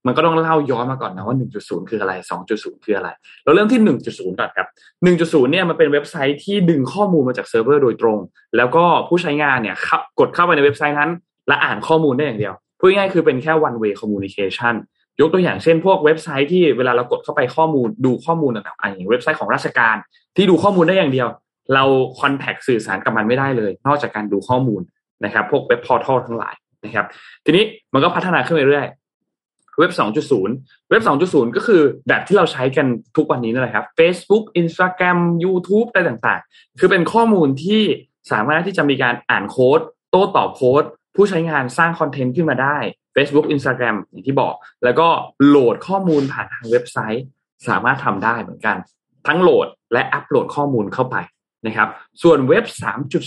มันก็ต้องเล่าย้อนมาก่อนนะว่า 1.0 คืออะไร 2.0 คืออะไร เราเริ่มที่ 1.0 ก่อนครับ 1.0 เนี่ยมันเป็นเว็บไซต์ที่ดึงข้อมูลมาจากเซิร์ฟเวอร์โดยตรง แล้วก็ผู้ใช้งานเนี่ยกดเข้าไปในเว็บไซต์นั้น และอ่านข้อมูลได้อย่างเดียวพูดง่ายๆคือเป็นแค่ one way communication ยกตัวอย่างเช่นพวกเว็บไซต์ที่เวลาเรากดเข้าไปข้อมูลดูข้อมูลต่างๆอย่างเว็บไซต์ของราชการ ที่ดูข้อมูลได้อย่างเดียว เราคอนแทคสื่อสารกับมันไม่ได้เลย นอกจากการดูข้อมูลนะครับ พวกเว็บพอร์ทัลทั้งหลายนะครับ ทีนี้มันก็พัฒนาขึ้นไปเรื่อยเว็บ 2.0 เว็บ 2.0 ก็คือแบบที่เราใช้กันทุกวันนี้นั่นแหละครับ Facebook Instagram YouTube อะไรต่างๆ คือเป็นข้อมูลที่สามารถที่จะมีการอ่านโค้ด โต้ตอบโค้ด ผู้ใช้งานสร้าง content ขึ้นมาได้ Facebook Instagram อย่างที่บอก แล้วก็โหลดข้อมูลผ่านทางเว็บไซต์สามารถทำได้เหมือนกัน ทั้งโหลดและอัปโหลดข้อมูลเข้าไปนะครับ ส่วนเว็บ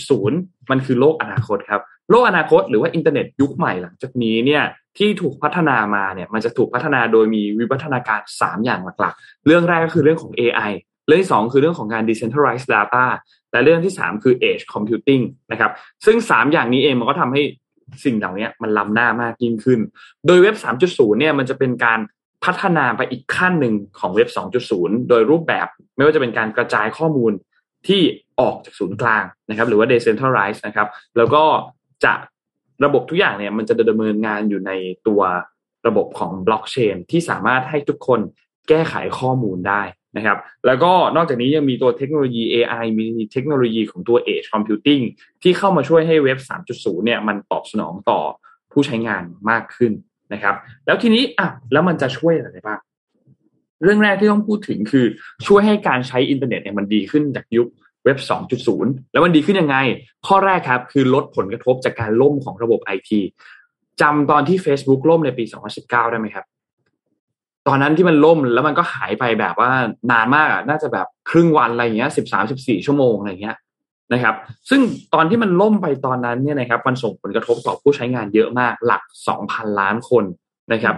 3.0 มันคือโลกอนาคตครับ โลกอนาคตหรือว่าอินเทอร์เน็ตยุคใหม่หลังจากนี้เนี่ยที่ถูกพัฒนามาเนี่ยมันจะถูกพัฒนาโดยมีวิวัฒนาการ 3 อย่างหลักๆ เรื่องแรกก็คือเรื่องของ AI เรื่องที่ 2 คือเรื่องของการ decentralized data และเรื่องที่ 3 คือ edge computing นะครับ ซึ่ง 3 อย่างนี้เองมันก็ทำให้ สิ่งเหล่านี้มันล้ำหน้ามากยิ่งขึ้น โดยเว็บ 3.0 เนี่ยมันจะเป็นการพัฒนาไปอีกขั้นหนึ่งของเว็บ 2.0 โดยรูปแบบไม่ว่าจะเป็นการกระจายข้อมูลที่ออกจากศูนย์กลางนะครับ หรือว่า decentralized นะครับ แล้วก็จะระบบทุกอย่างเนี่ยมันจะดำเนินงานอยู่ในตัวระบบของบล็อกเชนที่สามารถให้ทุกคนแก้ไขข้อมูลได้ นะครับแล้วก็นอกจากนี้ยังมีตัวเทคโนโลยี AI มีเทคโนโลยีของตัว Edge Computing ที่เข้ามาช่วยให้เว็บ 3.0 เนี่ยมันตอบสนองต่อผู้ใช้งานมากขึ้นนะครับ แล้วทีนี้อะแล้วมันจะช่วยอะไรบ้าง เรื่องแรกที่ต้องพูดถึงคือช่วยให้การใช้อินเทอร์เน็ตเนี่ยมันดีขึ้นจากยุคเว็บ 2.0 แล้วมันดีขึ้นยังไง ข้อแรกครับคือลดผลกระทบจากการล่มของระบบไอทีจำตอนที่ Facebook ล่มในปี 2019 ได้ไหมครับ ตอนนั้นที่มันล่มแล้วมันก็หายไปแบบว่านานมากอะน่าจะแบบครึ่งวันอะไรเงี้ย13 14ชั่วโมงอะไรเงี้ยนะครับ ซึ่งตอนที่มันล่มไปตอนนั้นเนี่ยนะครับ มันส่งผลกระทบต่อผู้ใช้งานเยอะมากหลัก2,000ล้านคนนะครับ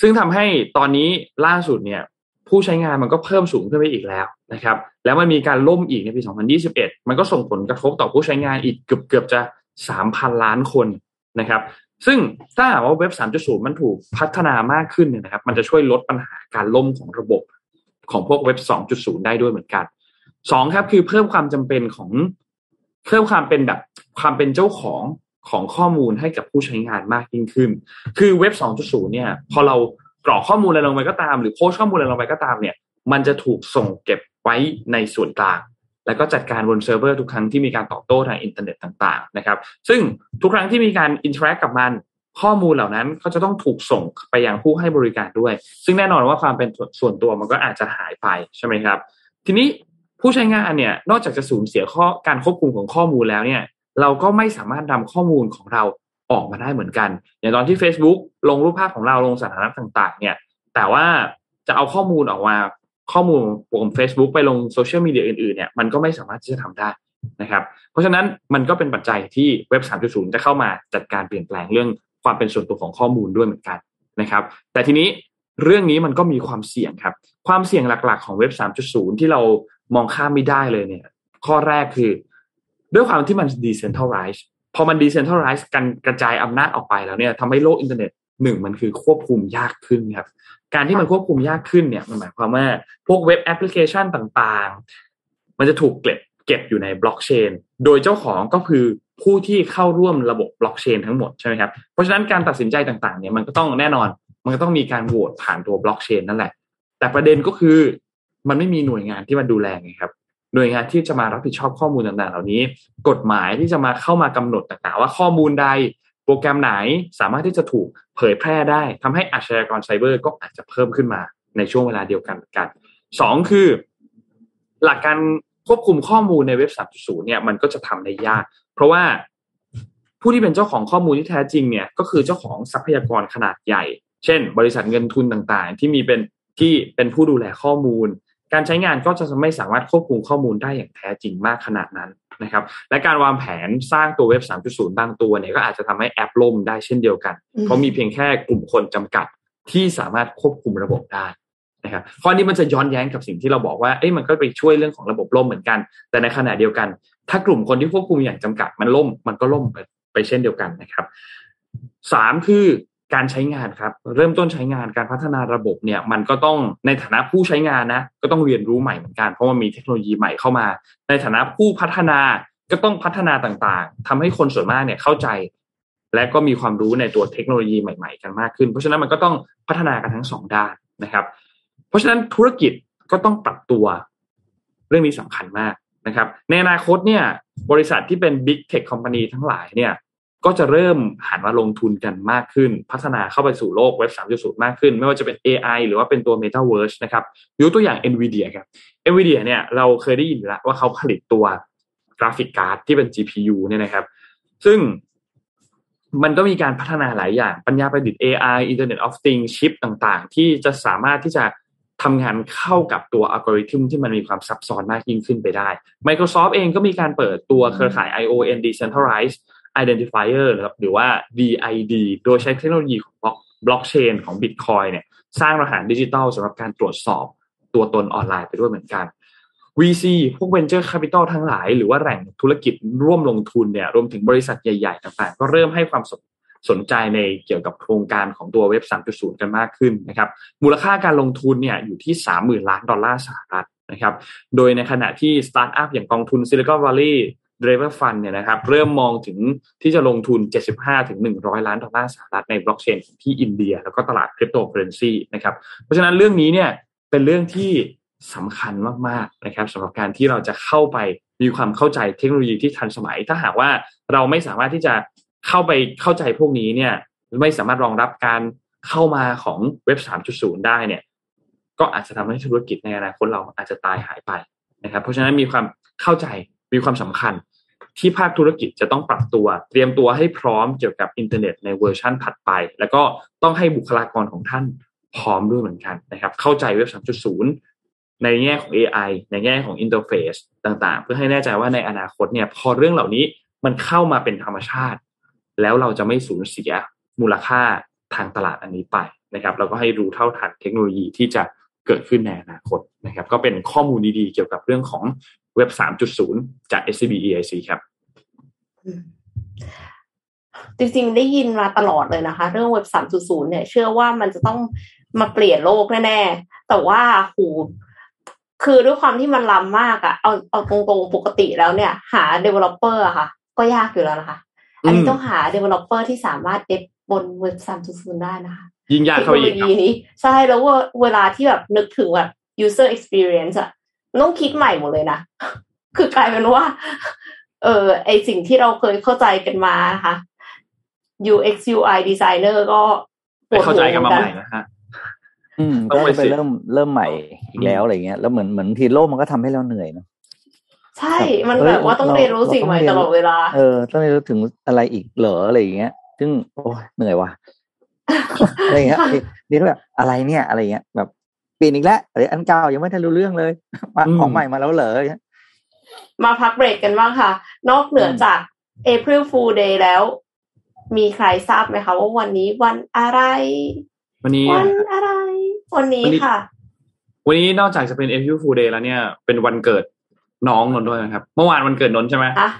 ซึ่งทำให้ตอนนี้ล่าสุดเนี่ย ผู้ใช้งานมันก็เพิ่มสูงขึ้นไปอีกแล้วนะครับ แล้วมันมีการล่มอีกในปี 2021 มันก็ส่งผลกระทบต่อผู้ใช้งานอีกเกือบเกือบจะ 3,000 ล้านคนนะครับ ซึ่งถ้าหากว่าเว็บ 3.0 มันถูกพัฒนามากขึ้นเนี่ยนะครับ มันจะช่วยลดปัญหาการล่มของระบบของพวกเว็บ 2.0 ได้ด้วยเหมือนกันสองครับคือเพิ่มความจำเป็นของเพิ่มความเป็นแบบความเป็นเจ้าของของข้อมูลให้กับผู้ใช้งานมากยิ่งขึ้น คือเว็บ 2.0 เนี่ย พอเรากรอกข้อมูลอะไรลงไปก็ตาม หรือโพสข้อมูลอะไรลงไปก็ตามเนี่ย มันจะถูกส่งเก็บไว้ในส่วนกลาง แล้วก็จัดการบนเซิร์ฟเวอร์ทุกครั้งที่มีการตอบโต้ทางอินเทอร์เน็ตต่างๆนะครับซึ่งทุกครั้งที่มีการ interact กับมันข้อมูลเหล่านั้นเขาจะต้องถูกส่งไปยังผู้ให้บริการด้วย ซึ่งแน่นอนว่าความเป็นส่วนตัวมันก็อาจจะหายไปใช่ไหมครับ ทีนี้ผู้ใช้งานเนี่ยนอกจากจะสูญเสียข้อการควบคุมของข้อมูลแล้วเนี่ย เราก็ไม่สามารถนำข้อมูลของเราออกมาได้เหมือนกัน อย่างตอนที่ Facebook ลงรูปภาพของเราลงสถานะต่าง ๆ เนี่ย แต่ว่าจะเอาข้อมูลออกมา ข้อมูลของ Facebook ไปลงโซเชียลมีเดียอื่นๆเนี่ยมันก็ไม่สามารถที่จะทำได้นะครับ เพราะฉะนั้นมันก็เป็นปัจจัยที่เว็บ 3.0 จะเข้ามาจัดการเปลี่ยนแปลงเรื่องความเป็นส่วนตัวของข้อมูลด้วยเหมือนกันนะครับ แต่ทีนี้เรื่องนี้มันก็มีความเสี่ยงครับ ความเสี่ยงหลัก ๆ ของเว็บ 3.0 ที่เรามองข้ามไม่ได้เลยเนี่ย ข้อแรกคือ ด้วยความที่มัน decentralized พอมัน decentralized กันกระจายอำนาจออกไปแล้วเนี่ยทำให้โลกอินเทอร์เน็ต หนึ่งมันคือควบคุมยากขึ้นครับการที่มันควบคุมยากขึ้นเนี่ยมันหมายความว่าพวกเว็บแอปพลิเคชันต่างๆ มันจะถูกเก็บเก็บอยู่ในบล็อกเชนโดยเจ้าของก็คือผู้ที่เข้าร่วมระบบบล็อกเชนทั้งหมดใช่ไหมครับเพราะฉะนั้นการตัดสินใจต่างๆเนี่ยมันก็ต้องแน่นอน มันก็ต้องมีการโหวตผ่านตัวบล็อกเชนนั่นแหละ แต่ประเด็นก็คือมันไม่มีหน่วยงานที่มาดูแลไงครับหน่วยงานที่จะมารับผิดชอบข้อมูลต่างๆ เหล่านี้ กฎหมายที่จะมาเข้ามากำหนดต่างๆ ว่าข้อมูลใด โปรแกรมไหนสามารถที่จะถูกเผยแพร่ได้ทำให้อาชญากรไซเบอร์ก็อาจจะเพิ่มขึ้นมาในช่วงเวลาเดียวกันเหมือนกันสองคือ หลักการควบคุมข้อมูลในเว็บ 3.0 เนี่ยมันก็จะทำได้ยาก เพราะว่าผู้ที่เป็นเจ้าของข้อมูลที่แท้จริงเนี่ยก็คือเจ้าของทรัพยากรขนาดใหญ่ เช่น บริษัทเงินทุนต่างๆ ที่มีเป็นที่เป็นผู้ดูแลข้อมูล การใช้งานก็จะไม่สามารถควบคุมข้อมูลได้อย่างแท้จริงมากขนาดนั้น นะครับ และการวางแผนสร้างตัวเว็บ 3.0 บางตัวเนี่ยก็อาจจะทำให้แอปล่มได้เช่นเดียวกัน เพราะมีเพียงแค่กลุ่มคนจำกัดที่สามารถควบคุมระบบได้นะครับข้อนี้มันจะย้อนแย้งกับสิ่งที่เราบอกว่าเอ้ยมันก็ไปช่วยเรื่องของระบบล่มเหมือนกัน แต่ในขณะเดียวกัน ถ้ากลุ่มคนที่ควบคุมอย่างจำกัดมันล่ม มันก็ล่มไปไปเช่นเดียวกันนะครับสามคือ การใช้งานครับ เริ่มต้นใช้งานการพัฒนาระบบเนี่ยมันก็ต้องในฐานะผู้ใช้งานนะ ก็ต้องเรียนรู้ใหม่เหมือนกันเพราะว่ามีเทคโนโลยีใหม่เข้ามา ในฐานะผู้พัฒนาก็ต้องพัฒนาต่างๆทำให้คนส่วนมากเนี่ยเข้าใจ และก็มีความรู้ในตัวเทคโนโลยีใหม่ ๆ กันมากขึ้น เพราะฉะนั้นมันก็ต้องพัฒนากันทั้งสองด้านนะครับ เพราะฉะนั้นธุรกิจก็ต้องปรับตัวเรื่องนี้สำคัญมากนะครับ ในอนาคตเนี่ยบริษัทที่เป็น Big Tech Company ทั้งหลายเนี่ย ก็จะเริ่มหันมาลงทุนกันมากขึ้น พัฒนาเข้าไปสู่โลกเว็บ 3.0 มากขึ้น ไม่ว่าจะเป็น AI หรือว่าเป็นตัว Metaverse นะครับยกตัวอย่าง NVIDIA ครับ NVIDIA เนี่ยเราเคยได้ยินแล้วว่าเขาผลิตตัว graphic card ที่เป็น GPU เนี่ยนะครับ ซึ่งมันก็มีการพัฒนาหลายอย่าง ปัญญาประดิษฐ์ AI Internet of Things ชิปต่างๆ ที่จะสามารถที่จะทำงานเข้ากับตัวอัลกอริทึมที่มันมีความซับซ้อนมากยิ่งขึ้นไปได้ Microsoft เองก็มีการเปิดตัวเครือข่าย ION Decentralized Identifier หรือว่า DID โดยใช้เทคโนโลยีของบล็อกเชนของ Bitcoin เนี่ยสร้างรหัสดิจิตอลสำหรับการตรวจสอบตัวตนออนไลน์ไปด้วยเหมือนกัน VC พวก Venture Capital ทั้งหลาย หรือว่าแหล่งธุรกิจร่วมลงทุนเนี่ยรวมถึงบริษัทใหญ่ ๆ ต่างๆ ก็เริ่มให้ความสนสนใจในเกี่ยวกับโครงการของตัวเว็บ 3.0 กันมากขึ้นนะครับมูลค่าการลงทุนเนี่ยอยู่ที่ 30,000 ล้านดอลลาร์สหรัฐนะครับโดยในขณะที่สตาร์ทอัพอย่างกองทุน Silicon Valley Driver Fund เนี่ยนะครับเริ่มมองถึงที่จะลงทุน 75ถึง100 ล้านดอลลาร์สหรัฐในบล็อกเชนที่อินเดีย แล้วก็ตลาดคริปโตเคอเรนซีนะครับเพราะฉะนั้นเรื่องนี้เนี่ยเป็นเรื่องที่สำคัญมากๆนะครับสำหรับการที่เราจะเข้าไปมีความเข้าใจเทคโนโลยีที่ทันสมัย ถ้าหากว่าเราไม่สามารถที่จะเข้าไปเข้าใจพวกนี้เนี่ยไม่สามารถรองรับการเข้ามาของเว็บ 3.0 ได้เนี่ยก็อาจจะทำให้ธุรกิจในอนาคตเราอาจจะตายหายไปนะครับเพราะฉะนั้นมีความเข้าใจ มีความสำคัญที่ภาคธุรกิจจะต้องปรับตัว เตรียมตัวให้พร้อมเกี่ยวกับอินเทอร์เน็ตในเวอร์ชันถัดไป แล้วก็ต้องให้บุคลากรของท่านพร้อมด้วยเหมือนกันนะครับ เข้าใจเว็บ 3.0 ในแง่ของ AI ในแง่ของ interface ต่างๆ เพื่อให้แน่ใจว่าในอนาคตเนี่ยพอเรื่องเหล่านี้มันเข้ามาเป็นธรรมชาติ แล้วเราจะไม่สูญเสียมูลค่าทางตลาดอันนี้ไปนะครับเราก็ให้รู้เท่าทันเทคโนโลยีที่จะเกิดขึ้นในอนาคตนะครับ ก็เป็นข้อมูลดีๆ เกี่ยวกับเรื่องของ เว็บ 3.0 จาก SCB EIC ครับจริงๆ ได้ยินมาตลอดเลยนะคะ เรื่องเว็บสามจุดศูนย์เนี่ย เชื่อว่ามันจะต้องมาเปลี่ยนโลกแน่ๆ แต่ว่าหูคือด้วยความที่มันล้ำมากอะเอาเอาตรงๆ ปกติแล้วเนี่ย หา developer อะค่ะ ก็ยากอยู่แล้วนะคะ อันนี้ต้องหา developer ที่สามารถเดบบนเว็บสามจุดศูนย์ได้นะคะ ยิ่งยากเทคเข้าโนไปโลอีกครับยีนี้ ใช่แล้วว่าเวลาที่แบบนึกถึงแบบ user experience อะมัน ต้องคิดใหม่หมดเลยนะคือกลายเป็นว่า เออไอสิ่งที่เราเคยเข้าใจกันมานะคะ UX UI designer ก็ปไปวดเข้าหัใจวกันเหมืมาอนใหกันม่นะฮะอืมต้ก็องไปจะไปสิเริ่มเริ่มใหม่อีกแล้วอะไรเงี้ย แล้วเหมือนเหมือนทีโลกมันก็ทำให้เราเหนื่อยเนอะใช่ มันเอ้ยแบบว่าต้องเราเรียนรู้สิ่งใหม่เราต้องเรียนตลอดเวลา เออ ต้องเรียนรู้ถึงอะไรอีกเหรออะไรอย่างเงี้ย ซึ่งโอ้ยเหนื่อยว่ะอะไรเงี้ยเรียนแบบอะไรเนี่ยอะไรเงี้ยแบบ เปลี่ยนอีกแล้วอะไรอันเก่ายังไม่ทันรู้เรื่องเลยมาอืมของใหม่มาแล้วเหรออะไรเงี้ยมาพักเบรกกันบ้างค่ะ นอกเหนือจาก April Fool Day แล้ว มีใครทราบไหมคะว่าวันนี้วันอะไร วันนี้วันอะไร วันนี้วันนี้ค่ะ วันนี้นอกจากจะเป็น April Fool Day แล้วเนี่ยเป็นวันเกิดน้องนนท์ด้วยนะครับ เมื่อวานวันเกิดนนท์ใช่ไหมอะ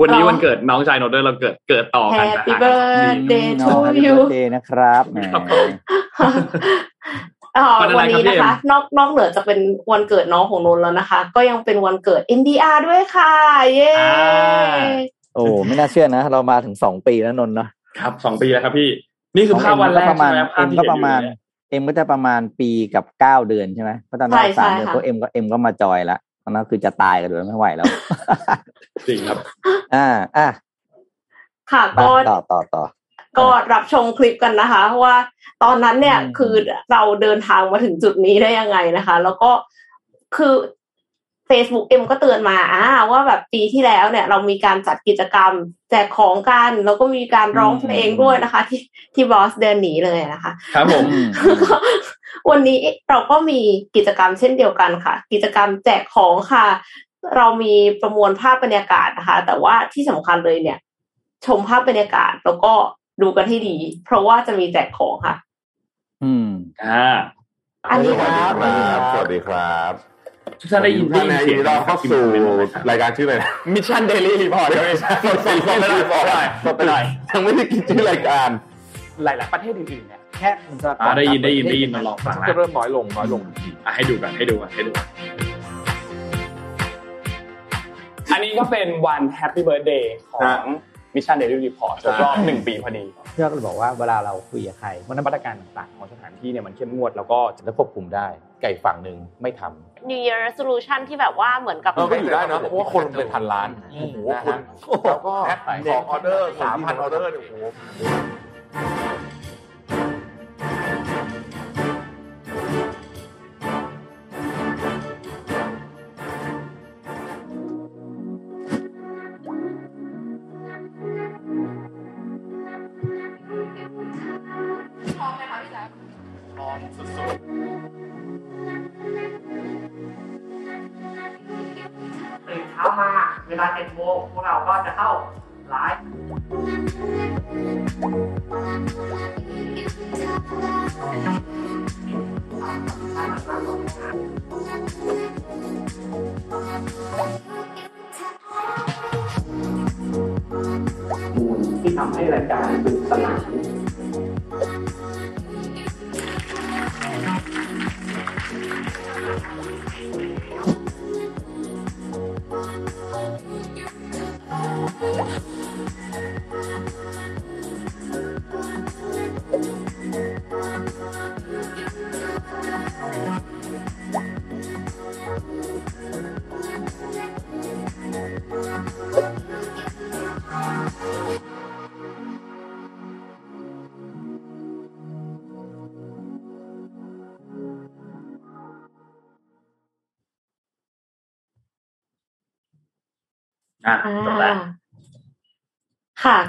วันนี้อ๋อวันเกิดน้องชายนนท์ด้วยเราเกิดเกิดต่อกันนะ Happy ฮะ birthday น้อง to Happy you birthday นะครับ วันอะไรวันนี้ครับพี่นะคะเอ็มนอกนอกเหนือจะเป็นวันเกิดน้องของนนท์แล้วนะคะ ก็ยังเป็นวันเกิด NDR ด้วยค่ะ เย้อ่าโอ้ไม่น่าเชื่อนะ เรามาถึงสองปีแล้วนนท์เนาะครับสองปีแล้วครับพี่ นี่คือภาพวันแรกประมาใช่ณไหมภาเอ็พมที่ก็เห็นประมาณอยู่เนี่ยเอ็มก็จะประมาณปีกับเก้าเดือนใช่ไหมเพราะตอนนั้นใช่สามใช่เดือนค่ะก็เอ็มก็เอ็มก็มาจอยละตอนนั้นคือจะตายกันเลยไม่ไหวแล้วจริงครับ อ่าอะค่ะมาก็ต่อต่อต่อ ก็รับชมคลิปกันนะคะว่าตอนนั้นเนี่ยอืมคือเราเดินทางมาถึงจุดนี้ได้ยังไงนะคะ แล้วก็คือ Facebook เอ็มก็เตือนมาอ่าว่าแบบปีที่แล้วเนี่ย เรามีการจัดกิจกรรม แจกของกันแล้วก็มีการร้องเพลงด้วยนะคะ ที่ที่บอสเดินหนีเลยนะคะ ครับผมอืมวันนี้เราก็มีกิจกรรมเช่นเดียวกันค่ะ กิจกรรมแจกของค่ะ เรามีประมวลภาพบรรยากาศนะคะ แต่ว่าที่สำคัญเลยเนี่ย ชมภาพบรรยากาศแล้วก็ ดูกันให้ดี เพราะว่าจะมีแจกของค่ะ อืม อ่า อันนี้สวัสดีครับ สวัสดีครับทุกท่านได้ยินได้ท่านยินนะเสียงยินดีต้อนรับเข้าสู่รายการชื่ออะไรนะ Mission Daily Report ไม่ใช่สดสดสดไม่ได้บอกได้สดไปหน่อยยังไม่ได้กินชื่อรายการ หลาย ๆ ประเทศอื่นๆเนี่ยแค่มันจะอ่าได้ยินได้ยินได้ยินมาลองฟังนะจะเริ่มน้อยลงน้อยลงอะให้ดูกันให้ดูกันให้ดูกันอันนี้ก็เป็นวัน Happy Birthday ของ Mission Daily Report ครบรอบหนึ่งปีพอดีพี่ก็เลยบอกว่าเวลาเราคุยกับใครว่านมาตรการต่างๆ ของสถานที่เนี่ยมันเข้มงวดแล้วก็จะควบคุมได้ไก่ฝั่งหนึ่งไม่ทำ New Year Resolution ที่แบบว่าเหมือนกับเออก็อยู่ได้เนอะเพราะว่าคนมันเป็นพันล้านโอ้โหคุณแล้วก็ของออเดอร์สามพันออเดอร์เนี่ยโอ้โห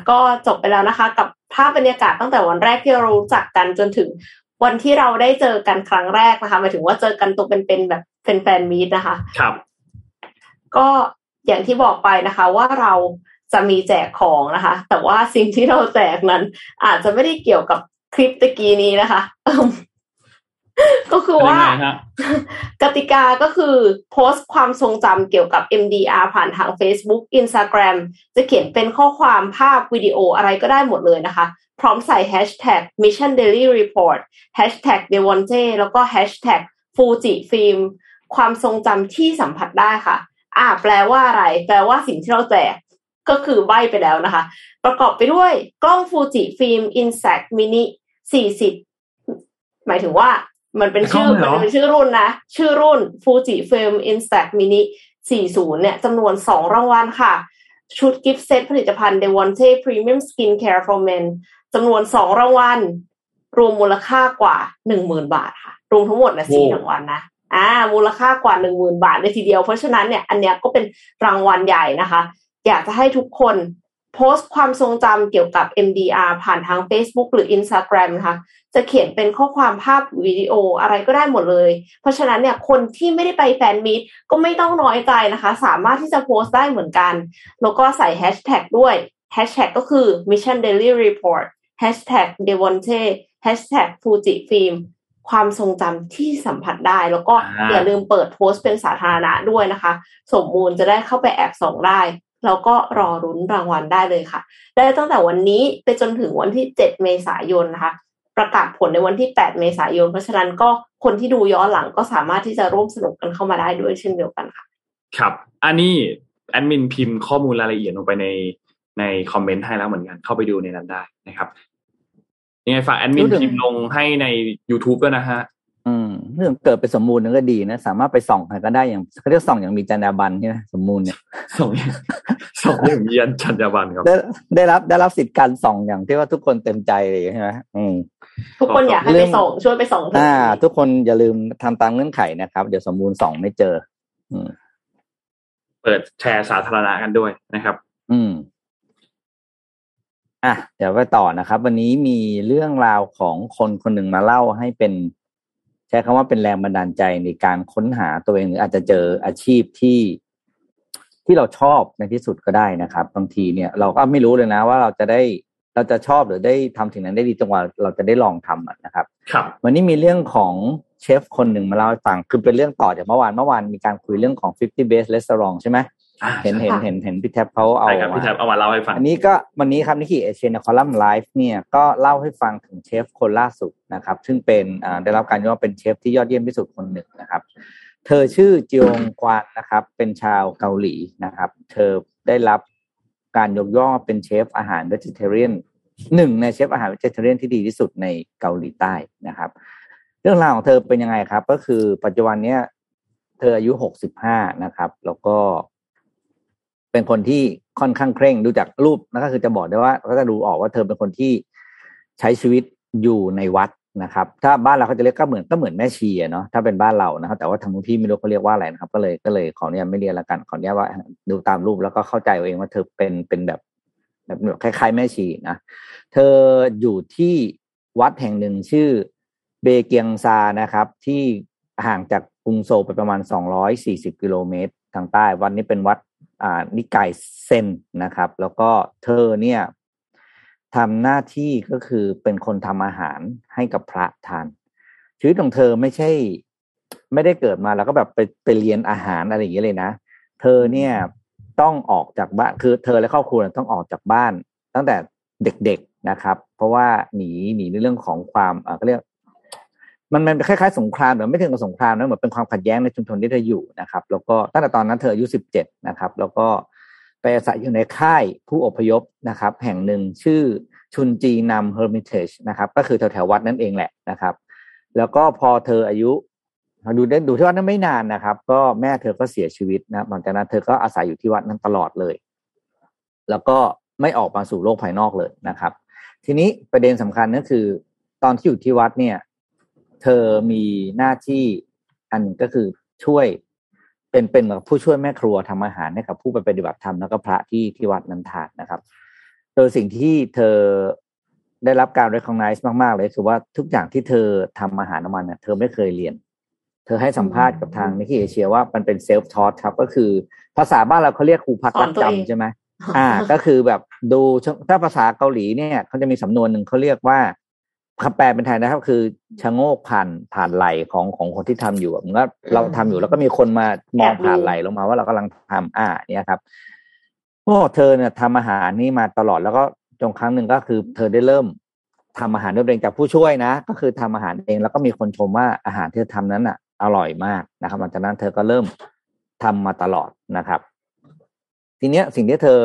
ก็จบไปแล้วนะคะ กับภาพบรรยากาศตั้งแต่วันแรกที่เรารู้จักกันจนถึงวันที่เราได้เจอกันครั้งแรกนะคะหมายถึงว่าเจอกันตัวเป็นๆแบบเป็นแฟนมีดนะคะ ครับ ก็อย่างที่บอกไปนะคะ ว่าเราจะมีแจกของนะคะ แต่ว่าสิ่งที่เราแจกนั้น อาจจะไม่ได้เกี่ยวกับคลิปตะกี้นี้นะคะเอิ่ม ก็คือว่าเป็นยังไงฮะกติกาก็คือโพสต์ความทรงจำเกี่ยวกับ MDR ผ่านทาง Facebook Instagram จะเขียนเป็นข้อความภาพวิดีโออะไรก็ได้หมดเลยนะคะ พร้อมใส่ hashtag Mission Daily Report hashtag d e v o n t e แล้วก็ hashtag Fuji Film ความทรงจำที่สัมผัสได้ค่ะ อ่าแปลว่าอะไร แปลว่าสิ่งที่เราแจกก็คือใบไปแล้วนะคะ ประกอบไปด้วยกล้องฟูจิฟิล์ม Insact Mini 40 หมายถึงว่า มันเป็นชื่อเป็นกล้องเหรอมันเป็นชื่อรุ่นนะ ชื่อรุ่น Fuji Film Instax Mini 40 เนี่ยจำนวน 2 รางวัลค่ะ ชุดกิฟต์เซตผลิตภัณฑ์ Devonte Premium Skin Care for Men จำนวน 2 รางวัล รวมมูลค่ากว่า 10,000 บาทค่ะ รวมทั้งหมดนะสี่รางวัลนะอ่ามูลค่ากว่า 10,000 บาทเลยทีเดียว เพราะฉะนั้นเนี่ยอันเนี้ยก็เป็นรางวัลใหญ่นะคะ อยากจะให้ทุกคน โพสต์ความทรงจำเกี่ยวกับ MDR ผ่านทาง Facebook หรือ Instagram นะคะจะเขียนเป็นข้อความภาพวิดีโออะไรก็ได้หมดเลย เพราะฉะนั้นเนี่ยคนที่ไม่ได้ไป fan meet ก็ไม่ต้องน้อยใจนะคะ สามารถที่จะโพสต์ได้เหมือนกัน แล้วก็ใส่แฮชแท็กด้วยแฮชแท็กก็คือ Mission Daily Report hashtag Devonte hashtag Fujifilm ความทรงจำที่สัมผัสได้ แล้วก็อ่าอย่าลืมเปิดโพสต์เป็นสาธารณะด้วยนะคะ สมมูลจะได้เข้าไปแอบส่องได้ แล้วก็รอรุ้นรางวัลได้เลยค่ะ ได้ตั้งแต่วันนี้ไปจนถึงวันที่ 7 เมษายนนะคะ ประกาศผลในวันที่ 8 เมษายน เพราะฉะนั้นก็คนที่ดูย้อนหลังก็สามารถที่จะร่วมสนุกกันเข้ามาได้ด้วยเช่นเดียวกันค่ะ ครับ อันนี้แอดมินพิมพ์ข้อมูลรายละเอียดลงไปในในคอมเมนต์ให้แล้วเหมือนกันเข้าไปดูในนั้นได้นะครับยังไงฝากแอดมินรู้ถึงพิมพ์ลงให้ใน YouTube ด้วยนะฮะอืมเรื่องเกิดเป็นสมมูลนั่นก็ดีนะ สามารถไปส่องใครก็ได้อย่างเขาเรียกส่องอย่างมีจรรยาบรรณใช่ไหมสมมูลเนี่ยส่ง ส่งอย่างเยียนจันยาบันครับ ได้ได้รับได้รับสิทธิ์การส่องอย่างที่ว่าทุกคนเต็มใจเลยใช่ไหมอืมทุกคนอยากให้เรื่ไปองส่งช่วยไปส่งเถอ่าอะทุกคนอย่าลืมทำตามเงื่อนไขนะครับ เดี๋ยวสมมูลส่องไม่เจอ อืม เปิดแชร์สาธารณะกันด้วยนะครับ อืม อะเดี๋ยวไปต่อนะครับ วันนี้มีเรื่องราวของคนคนหนึ่งมาเล่าให้เป็นใช้คำว่าเป็นแรงบันดาลใจในการค้นหาตัวเองหรืออาจจะเจออาชีพที่ ที่เราชอบในที่สุดก็ได้นะครับ บางทีเนี่ยเราก็ไม่รู้เลยนะว่าเราจะได้เราจะชอบหรือได้ทำสิ่งนั้นได้ดีจนกว่าเราจะได้ลองทำอะนะครับ ครับ วันนี้มีเรื่องของเชฟคนหนึ่งมาเล่าให้ฟังคือเป็นเรื่องต่อจากเมื่อวานเมื่อวานมีการคุยเรื่องของ 50 best restaurant ใช่ไหมอ่าเห็นเห็นเห็นเห็นพี่แท็บเขาเอาใช่ครับมาพี่แทบเอามาเล่าให้ฟัง อันนี้ก็วันนี้ครับนิกิเอเชียในคอลัมน์ไลฟ์เนี่ยก็เล่าให้ฟังถึงเชฟคนล่าสุดนะครับ ซึ่งเป็นอ่าได้รับการยกย่องเป็นเชฟที่ยอดเยี่ยมที่สุดคนหนึ่งนะครับ เธอชื่อจิองควานนะครับ เป็นชาวเกาหลีนะครับ เธอได้รับการยกย่องว่าเป็นเชฟอาหารเวจิเทเรียนหนึ่งในเชฟอาหารเวจิเทเรียนที่ดีที่สุดในเกาหลีใต้นะครับ เรื่องราวของเธอเป็นยังไงครับ ก็คือปัจจุบันเนี้ยเธออายุหกสิบห้านะครับ แล้วก็ เป็นคนที่ค่อนข้างเคร่งดูจากรูปนะก็คือจะบอกได้ว่าก็จะดูออกว่าเธอเป็นคนที่ใช้ชีวิตอยู่ในวัด นะครับ ถ้าบ้านเราเขาจะเรียกก็เหมือนก็เหมือนแม่ชีเนาะถ้าเป็นบ้านเรานะครับ แต่ว่าทางนู้นพี่ไม่รู้เขาเรียกว่าอะไรนะครับ ก็เลยก็เลยขอเนี่ยไม่เรียนละกันขอเนี่ยว่าดูตามรูปแล้วก็เข้าใจเองว่าเธอเป็นเป็นแบบแบบคล้ายๆ แม่ชีนะเธออยู่ที่วัดแห่งหนึ่งชื่อเบเกียงซานะครับ ที่ห่างจากกรุงโซลไปประมาณ 240 กิโลเมตรทางใต้ วัดนี้เป็นวัดอ่านิกายเซนนะครับ แล้วก็เธอเนี่ย ทำหน้าที่ก็คือเป็นคนทำอาหารให้กับพระทาน ชีวิตของเธอไม่ใช่ ไม่ได้เกิดมาแล้วก็แบบไปไปเรียนอาหารอะไรอย่างเงี้ยเลยนะ เธอเนี่ยต้องออกจากบ้านคือเธอและครอบครัวต้องออกจากบ้าน ตั้งแต่เด็กๆนะครับ เพราะว่าหนีหนีในเรื่องของความเอ่าก็เรียกมันมันคล้ายๆสงครามแต่ไม่ถึงกับสงครามนะเหมือนเป็นความขัดแย้งในชุมชนที่เธออยู่นะครับ แล้วก็ตั้งแต่ตอนนั้นเธออายุสิบเจ็ดนะครับ แล้วก็ ไปอาศัยอยู่ในค่ายผู้อพยพนะครับ แห่งหนึ่งชื่อชุนจีนำเฮอร์มิเทจนะครับ ก็คือแถวๆวัดนั่นเองแหละนะครับ แล้วก็พอเธออายุดูได้ดูที่วัดนั้นไม่นานนะครับ ก็แม่เธอก็เสียชีวิตนะหลังจากนั้นเธอก็อาศัยอยู่ที่วัดนั้นตลอดเลย แล้วก็ไม่ออกมาสู่โลกภายนอกเลยนะครับ ทีนี้ประเด็นสำคัญก็คือ ตอนที่อยู่ที่วัดเนี่ย เธอมีหน้าที่อันหนึ่งก็คือช่วย เป็นเป็นเหมือนผู้ช่วยแม่ครัวทำอาหารให้กับผู้ไปปฏิบัติธรรมแล้วก็พระที่ที่วัดนั้นทานนะครับ โดยสิ่งที่เธอได้รับการ recognize มาก ๆ เลยคือว่าทุกอย่างที่เธอทำอาหารออกมาเนี่ยเธอไม่เคยเรียน เธอให้สัมภาษณ์กับทางนิกิเอเชียว่ามันเป็นเซลฟ์ทอ t ครับ ก็คือภาษาบ้านเราเขาเรียกครูพักรักสอนตัวเองจำใช่ไหมอ่า ก็คือแบบดูถ้าภาษาเกาหลีเนี่ยเขาจะมีสำนวนหนึ่งเขาเรียกว่า คำแปลเป็นไทยนะครับ คือชะโงกผ่านผ่านไหลของของคนที่ทำอยู่อะเหมือนก็เราทำอยู่แล้วก็มีคนมามองผ่านไหลลงมาว่าเรากำลังทำอ่า เนี่ยครับพวกเธอเนี่ยทำอาหารนี่มาตลอดแล้วก็จนครั้งหนึ่งก็คือ เธอได้เริ่มทำอาหารด้วยตัวเองจากผู้ช่วยนะ ก็คือทำอาหารเองแล้วก็มีคนชมว่าอาหารที่เธอทำนั้นอะ อร่อยมากนะครับหลังจากนั้นเธอก็เริ่มทำมาตลอดนะครับ ทีเนี้ยสิ่งที่เธอ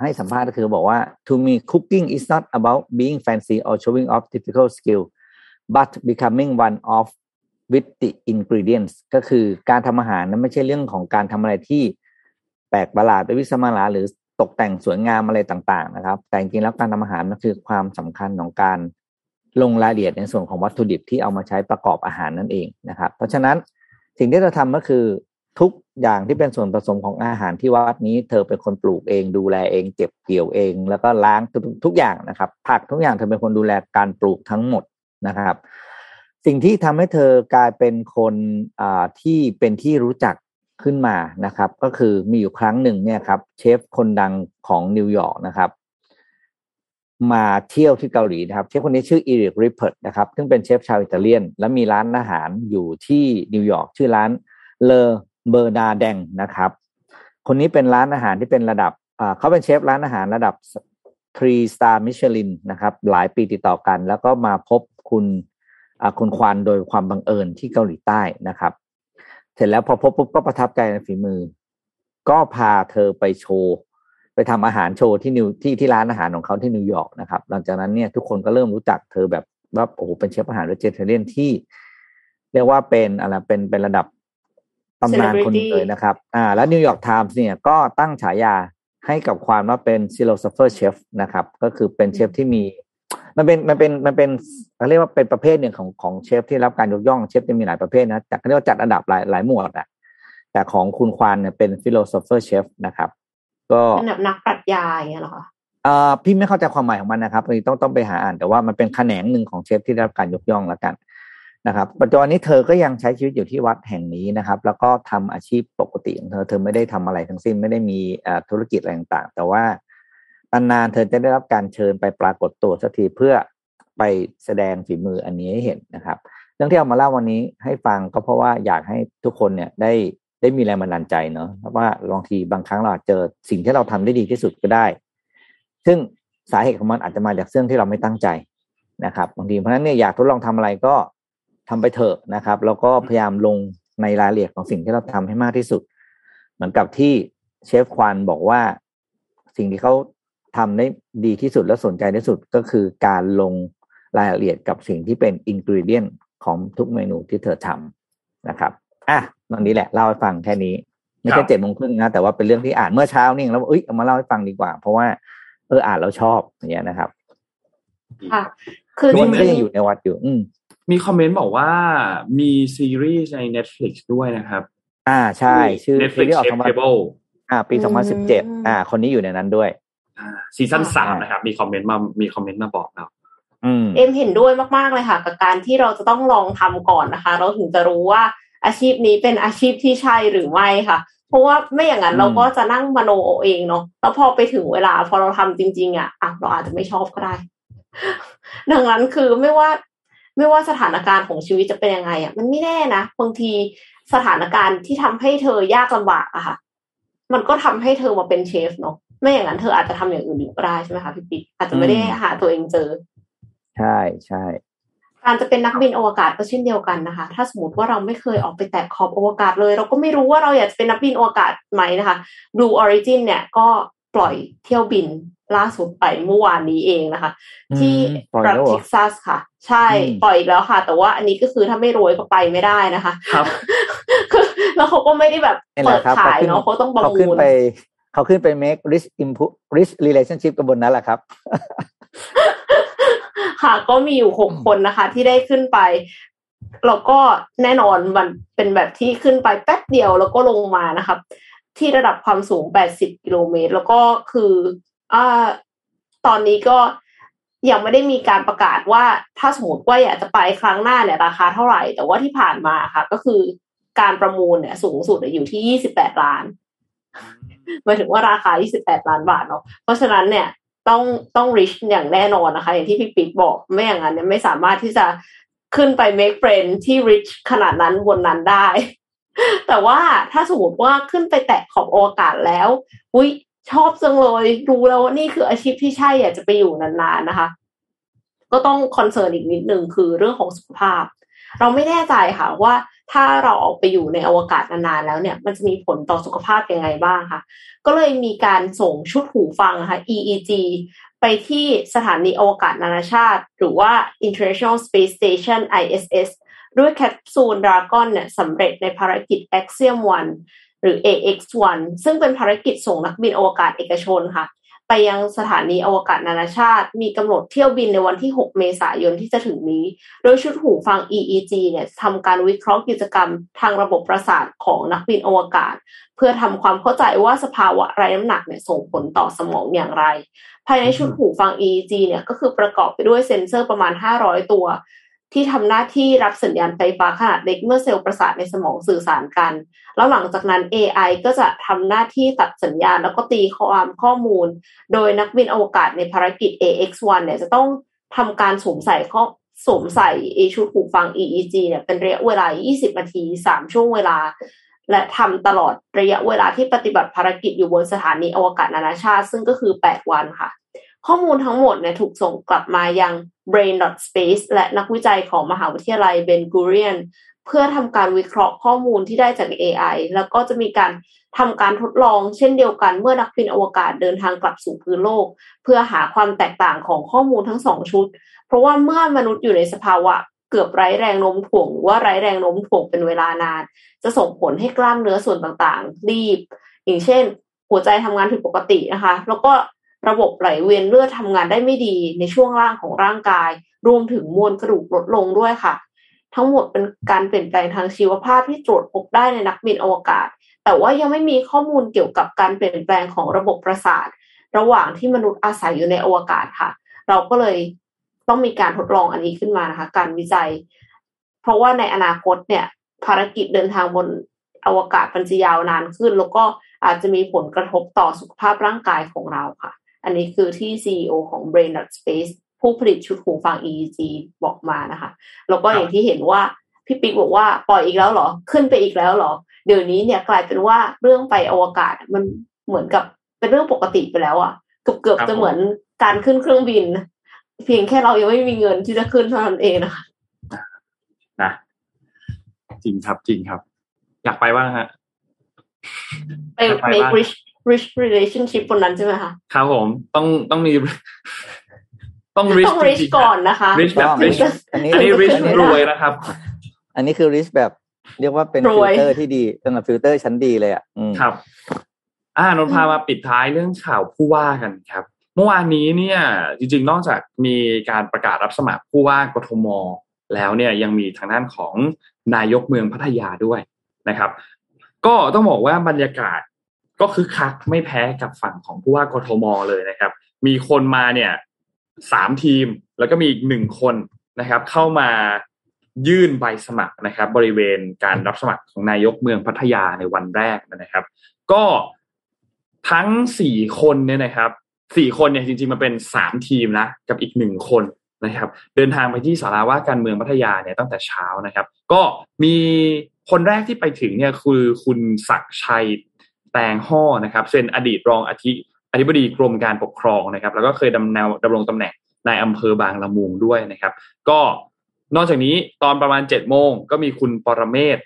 ให้สัมภาษณ์ก็คือบอกว่า to me cooking is not about being fancy or showing off difficult skill but becoming one of with the ingredients ก็คือการทำอาหารนั้นไม่ใช่เรื่องของการทำอะไรที่แปลกประหลาดไปวิสมาลาหรือตกแต่งสวยงามอะไรต่างๆ นะครับ แต่จริงๆแล้วการทำอาหารมันคือความสำคัญของการลงรายละเอียดในส่วนของวัตถุดิบที่เอามาใช้ประกอบอาหารนั่นเองนะครับ เพราะฉะนั้นสิ่งที่เราทำก็คือทุก อย่างที่เป็นส่วนผสมของอาหารที่วัดนี้ เธอเป็นคนปลูกเองดูแลเองเก็บเกี่ยวเอง แล้วก็ล้างทุกทุกอย่างนะครับ ผักทุกอย่างเธอเป็นคนดูแลการปลูกทั้งหมดนะครับ สิ่งที่ทำให้เธอกลายเป็นคนอ่าที่เป็นที่รู้จักขึ้นมานะครับ ก็คือมีอยู่ครั้งหนึ่งเนี่ยครับ เชฟคนดังของนิวยอร์กนะครับ มาเที่ยวที่เกาหลีนะครับ เชฟคนนี้ชื่อ Eric Ripert นะครับซึ่งเป็นเชฟชาวอิตาเลียน และมีร้านอาหารอยู่ที่นิวยอร์กชื่อร้าน Le Bernardin นะครับ คนนี้เป็นร้านอาหารที่เป็นระดับเขาเป็นเชฟร้านอาหารระดับ three star Michelin นะครับ หลายปีติดต่อกัน แล้วก็มาพบคุณคุณควานโดยความบังเอิญที่เกาหลีใต้นะครับ เสร็จแล้วพอพบปุ๊บก็ประทับใจในฝีมือ ก็พาเธอไปโชว์ ไปทำอาหารโชว์ที่นิวที่ที่ร้านอาหารของเขาที่นิวยอร์กนะครับ หลังจากนั้นเนี่ยทุกคนก็เริ่มรู้จักเธอแบบว่าโอ้โหเป็นเชฟอาหาร vegetarian ที่ เรียกว่าเป็นอะไรเป็นเป็นระดับ ตำนานคนหนึ่ง Celebrity เลยนะครับ อ่า แล้ว New York Times เนี่ยก็ตั้งฉายาให้กับความว่าเป็น philosopher chef นะครับ ก็คือเป็นเชฟที่มี มันเป็นมันเป็นมันเป็นเขาเรียกว่าเป็นประเภทหนึ่งของของเชฟที่รับการยกย่องเชฟจะมีหลายประเภทนะแต่เขาเรียกว่าจัดอันดับหลายหลายหมวดอะแต่ของคุณควานเนี่ยเป็น philosopher chef นะครับ ก็เป็นแบบนักปรัชญาอย่างเงี้ยเหรอคะเอ่อพี่ไม่เข้าใจความหมายของมันนะครับอันนี้ต้องต้องไปหาอ่านแต่ว่ามันเป็นแขนงหนึ่งของเชฟที่ได้รับการยกย่องแล้วกัน นะครับปัจจุบันนี้เธอก็ยังใช้ชีวิตอยู่ที่วัดแห่งนี้นะครับ แล้วก็ทำอาชีพปกติของเธอเธอไม่ได้ทำอะไรทั้งสิ้นไม่ได้มีธุรกิจอะไรต่างๆ แต่ว่านานๆเธอจะได้รับการเชิญไปปรากฏตัวสักทีเพื่อไปแสดงฝีมืออันนี้ให้เห็นนะครับ เรื่องที่เอามาเล่าวันนี้ให้ฟังก็เพราะว่าอยากให้ทุกคนเนี่ยได้ได้มีแรงบันดาลใจเนอะเพราะว่าบางทีบางครั้งเราอาจเจอสิ่งที่เราทำได้ดีที่สุดก็ได้ ซึ่งสาเหตุของมันอาจจะมาจากเรื่องที่เราไม่ตั้งใจนะครับบางทีเพราะฉะนั้นเนี่ยอยากทดลองทำอะไรก็ ทำไปเถอะนะครับ แล้วก็พยายามลงในรายละเอียดของสิ่งที่เราทำให้มากที่สุด เหมือนกับที่เชฟควันบอกว่า สิ่งที่เขาทำได้ดีที่สุดและสนใจที่สุดก็คือการลงรายละเอียดกับสิ่งที่เป็นอินก e เดียนของทุกเมนูที่เธอทำนะครับอะตรงนี้แหละเล่าให้ฟังแค่นี้ไม่ครัใช่บเจ็ดโมงครึ่งนะแต่ว่าเป็นเรื่องที่อ่านเมื่อเช้านี่เองแล้วเอ้ยเอามาเล่าให้ฟังดีกว่า เพราะว่าเอออ่านแล้วชอบอย่างเงี้ยนะครับ ค่ะ คือทุกจวันนี้ก็ริยังงอยู่ในวัดอยู่ อื มมีคอมเมนต์บอกว่ามีซีรีส์ใน Netflix ด้วยนะครับ อ่าใช่ ชื่อ Netflix ที่ออก Chef มา Table อ่า ปีสองพันสิบเจ็ดอ่า คนนี้อยู่ในนั้นด้วย อ่าซีซั่นสามอ่านนะครับ มีคอมเมนต์มา มีคอมเมนต์มาบอกเราอืมเอ็มเห็นด้วยมาก ๆ เลยค่ะ กับการที่เราจะต้องลองทำก่อนนะคะ เราถึงจะรู้ว่าอาชีพนี้เป็นอาชีพที่ใช่หรือไม่ค่ะ เพราะว่าไม่อย่างนั้นอืมเราก็จะนั่งมโนเอาเองเนาะแล้วพอไปถึงเวลาพอเราทำจริง ๆ อะอะเราอาจจะไม่ชอบก็ได้ ดังนั้นคือไม่ว่า ไม่ว่าสถานการณ์ของชีวิตจะเป็นยังไงอะมันไม่แน่นะบางทีสถานการณ์ที่ทำให้เธอยากลำบากอะค่ะ มันก็ทำให้เธอมาเป็นเชฟเนาะไม่อย่างนั้นเธออาจจะทำอย่างอื่นอยู่ก็ได้ใช่ไหมคะพี่ปิ๊กอาจจะไม่ได้อืมหาตัวเองเจอ ใช่ใช่การจะเป็นนักบินอวกาศก็เช่นเดียวกันนะคะ ถ้าสมมติว่าเราไม่เคยออกไปแตะขอบอวกาศเลย เราก็ไม่รู้ว่าเราอยากจะเป็นนักบินอวกาศไหมนะคะ Blue Origin เนี่ยก็ ปล่อยเที่ยวบินล่าสุดไปเมื่อวานนี้เองนะคะ ที่อืมปล่อยรัฐแล้วเหรอเท็กซัสค่ะ ใช่อืมปล่อยอีกแล้วค่ะ แต่ว่าอันนี้ก็คือถ้าไม่รวยก็ไปไม่ได้นะคะ ครับคือแล้วเขาก็ไม่ได้แบบนี่แหเปิละดครับขายเนาะเขาต้องประเขามูขึ้นลไปเขาขึ้นไป make risk input risk relationship กับบนนั้นแหละครับ ค่ะก็มีอยู่หกคนนะคะ ที่ได้ขึ้นไปแล้วก็แน่นอนมันเป็นแบบที่ขึ้นไปแป๊บเดียวแล้วก็ลงมานะครับ ที่ระดับความสูง 80 กิโลเมตร แล้วก็คืออ่าตอนนี้ก็ยังไม่ได้มีการประกาศว่าถ้าสมมติว่าอยากจะไปครั้งหน้าเนี่ยราคาเท่าไหร่ แต่ว่าที่ผ่านมาค่ะ ก็คือการประมูลเนี่ยสูงสุดอยู่ที่ 28 ล้านหมายถึงว่าราคา 28 ล้านบาทเนาะเพราะฉะนั้นเนี่ยต้องต้อง reach อย่างแน่นอนนะคะ อย่างที่พี่ปิ๊กบอก ไม่อย่างนั้นเนี่ยไม่สามารถที่จะขึ้นไป make friend ที่ rich ขนาดนั้นบนนั้นได้ แต่ว่าถ้าสมมติว่าขึ้นไปแตะขอบอวกาศแล้วอุ้ยชอบจังเลยรู้แล้วว่านี่คืออาชีพที่ใช่อยากจะไปอยู่นานๆนะคะ ก็ต้องคอนเซิร์นอีกนิดนึงคือเรื่องของสุขภาพ เราไม่แน่ใจค่ะว่าถ้าเราออกไปอยู่ในอวกาศนานๆแล้วเนี่ย มันจะมีผลต่อสุขภาพยังไงบ้างค่ะ ก็เลยมีการส่งชุดหูฟังค่ะ EEG ไปที่สถานีอวกาศนานาชาติ หรือว่า International Space Station ISS ด้วยแคปซูลดราก้อนเนี่ยสำเร็จในภารกิจ Axiom 1 หรือ AX1 ซึ่งเป็นภารกิจส่งนักบินอวกาศเอกชนค่ะ ไปยังสถานีอวกาศนานาชาติ มีกำหนดเที่ยวบินในวันที่ 6 เมษายนที่จะถึงนี้ โดยชุดหูฟัง EEG เนี่ยทำการวิเคราะห์กิจกรรมทางระบบประสาทของนักบินอวกาศ เพื่อทำความเข้าใจว่าสภาวะไร้น้ำหนักเนี่ยส่งผลต่อสมองอย่างไร ภายในชุดหูฟัง EEG เนี่ยก็คือประกอบไปด้วยเซ็นเซอร์ประมาณ 500 ตัว ที่ทำหน้าที่รับสัญญาณไฟฟ้าขนาดเล็กเมื่อเซลล์ประสาทในสมองสื่อสารกัน แล้วหลังจากนั้น AI ก็จะทำหน้าที่ตัดสัญญาณแล้วก็ตีความข้อมูล โดยนักบินอวกาศในภารกิจ AX1 เนี่ยจะต้องทำการสวมใส่ข้อสวมใส่ไอชุดหูฟัง EEG เนี่ยเป็นระยะเวลา 20 นาที 3 ช่วงเวลา และทำตลอดระยะเวลาที่ปฏิบัติภารกิจอยู่บนสถานีอวกาศนานาชาติ ซึ่งก็คือ 8 วันค่ะ ข้อมูลทั้งหมดเนี่ยถูกส่งกลับมายัง Brain.space และนักวิจัยของมหาวิทยาลัยเบนกูเรียนเพื่อทำการวิเคราะห์ข้อมูลที่ได้จาก AI แล้วก็จะมีการทำการทดลองเช่นเดียวกันเมื่อนักบินอวกาศเดินทางกลับสู่พื้นโลก เพื่อหาความแตกต่างของข้อมูลทั้งสองชุด เพราะว่าเมื่อมนุษย์อยู่ในสภาวะเกือบไร้แรงโน้มถ่วงหรือว่าไร้แรงโน้มถ่วงเป็นเวลานาน จะส่งผลให้กล้ามเนื้อส่วนต่างๆ รีบ อย่างเช่น หัวใจทำงานผิดปกตินะคะ แล้วก็ ระบบไหลเวียนเลือดทำงานได้ไม่ดีในช่วงล่างของร่างกาย รวมถึงมวลกระดูกลดลงด้วยค่ะ ทั้งหมดเป็นการเปลี่ยนแปลงทางชีวภาพที่ตรวจพบได้ในนักบินอวกาศ แต่ว่ายังไม่มีข้อมูลเกี่ยวกับการเปลี่ยนแปลงของระบบประสาท ระหว่างที่มนุษย์อาศัยอยู่ในอวกาศค่ะ เราก็เลยต้องมีการทดลองอันนี้ขึ้นมานะคะ การวิจัย เพราะว่าในอนาคตเนี่ย ภารกิจเดินทางบนอวกาศมันจะยาวนานขึ้น แล้วก็อาจจะมีผลกระทบต่อสุขภาพร่างกายของเราค่ะ อันนี้คือที่ CEO ของ Brain Space ผู้ผลิตชุดหูฟัง EEG บอกมานะคะ แล้วก็อย่างที่เห็นว่าพี่ปิ๊กบอกว่าปล่อยอีกแล้วเหรอ ขึ้นไปอีกแล้วเหรอ เดี๋ยวนี้เนี่ยกลายเป็นว่าเรื่องไปอวกาศมันเหมือนกับเป็นเรื่องปกติไปแล้วอะ่ะเกือบเกือบจะเหมือนการขึ้นเครื่องบิน เพียงแค่เรายังไม่มีเงินที่จะขึ้นเท่านั้นเองนะคะนะจริงครับจริงครับ อยากไปบ้างฮะไป make rich rich relationship บนนั้นใช่ไหมคะครับผมต้องต้องมีต้อง rich ต้อง rich จริงๆก่อนนะคะ rich แบบต้อง rich อันนี้อันนี้ rich อันนี้รวยนะครับ อันนี้คือริสแบบ เรียกว่าเป็นรฟิวยลเตอร์ที่ดีสำหรับฟิลเตอร์ชั้นดีเลยอะอืมครับ อ่านนท์พามาปิดท้ายเรื่องข่าวผู้ว่ากันครับ เมื่อวานนี้เนี่ย จริง ๆ นอกจากมีการประกาศรับสมัครผู้ว่ากทม แล้วเนี่ยยังมีทางด้านของนายกเมืองพัทยาด้วยนะครับ ก็ต้องบอกว่าบรรยากาศ ก็คือคักไม่แพ้กับฝั่งของผู้ว่ากทมเลยนะครับ มีคนมาเนี่ยสามทีมแล้วก็มีอีกหนึ่งคนนะครับ เข้ามายื่นใบสมัครนะครับ บริเวณการรับสมัครของนายกเมืองพัทยาในวันแรกนะครับ ก็ทั้งสี่คนเนี่ยนะครับสี่คนเนี่ยจริงๆมันเป็นสามทีมนะกับอีกหนึ่งคนนะครับ เดินทางไปที่สาราว่าการเมืองพัทยาเนี่ยตั้งแต่เช้านะครับ ก็มีคนแรกที่ไปถึงเนี่ยคือคุณศักชัย ตงห่อนะครับเป็นอดีตรองอธิอธิบดีกรมการปกครองนะครับ แล้วก็เคยดำแนวดำรงตำแหน่งในอำเภอบางละมุงด้วยนะครับ ก็นอกจากนี้ตอนประมาณเจ็ดโมงก็มีคุณปรเมศ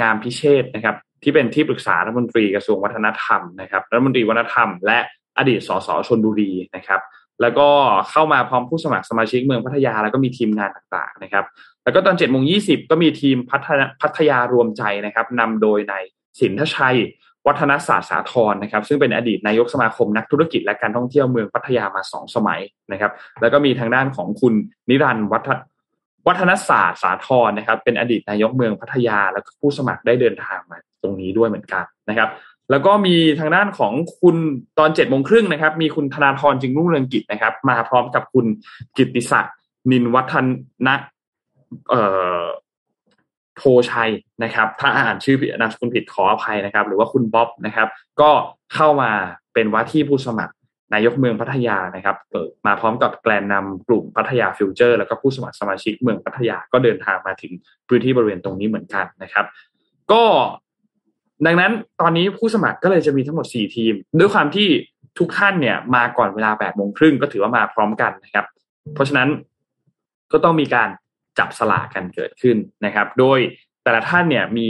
งามพิเชษนะครับ ที่เป็นที่ปรึกษารัฐมนตรีกระทรวงวัฒนธรรมนะครับรัฐมนตรีวัฒนธรรมและอดีตสสชนบุรีนะครับ แล้วก็เข้ามาพร้อมผู้สมัครสมาชิกเมืองพัทยาแล้วก็มีทีมงานต่างๆนะครับ แล้วก็ตอนเจ็ดโมงยี่สิบก็มีทีมพัทยาพัทยารวมใจนะครับนำโดยนายสินทชัย วัฒนศาสตร์สาธรนะครับ ซึ่งเป็นอดีตนายกสมาคมนักธุรกิจและการท่องเที่ยวเมืองพัทยามาสองสมัยนะครับ แล้วก็มีทางด้านของคุณนิรันดร์วัฒวัฒนศาสตร์สาธรนะครับ เป็นอดีตนายกเมืองพัทยา แล้วก็ผู้สมัครได้เดินทางมาตรงนี้ด้วยเหมือนกันนะครับ แล้วก็มีทางด้านของคุณตอนเจ็ดโมงครึ่งนะครับ มีคุณธนาธรจึงรุ่งเรืองกิจนะครับ มาพร้อมกับคุณกิตติศักดิ์นินวัฒนะเอ่อ โทชัยนะครับ ถ้าอ่านชื่อผิดนามสกุลผิดขออภัยนะครับ หรือว่าคุณบ๊อบนะครับ ก็เข้ามาเป็นว่าที่ผู้สมัครนายกเมืองพัทยานะครับเปิดมาพร้อมกับแกนนำกลุ่มพัทยา Future แล้วก็ผู้สมัครสมาชิกเมืองพัทยาก็เดินทางมาถึงพื้นที่บริเวณตรงนี้เหมือนกันนะครับ ก็ดังนั้นตอนนี้ผู้สมัครก็เลยจะมีทั้งหมด 4 ทีม ด้วยความที่ทุกท่านเนี่ยมาก่อนเวลา8โมงครึ่งก็ถือว่ามาพร้อมกันนะครับ เพราะฉะนั้นก็ต้องมีการ จับสลากกันเกิดขึ้นนะครับ โดยแต่ละท่านเนี่ยมี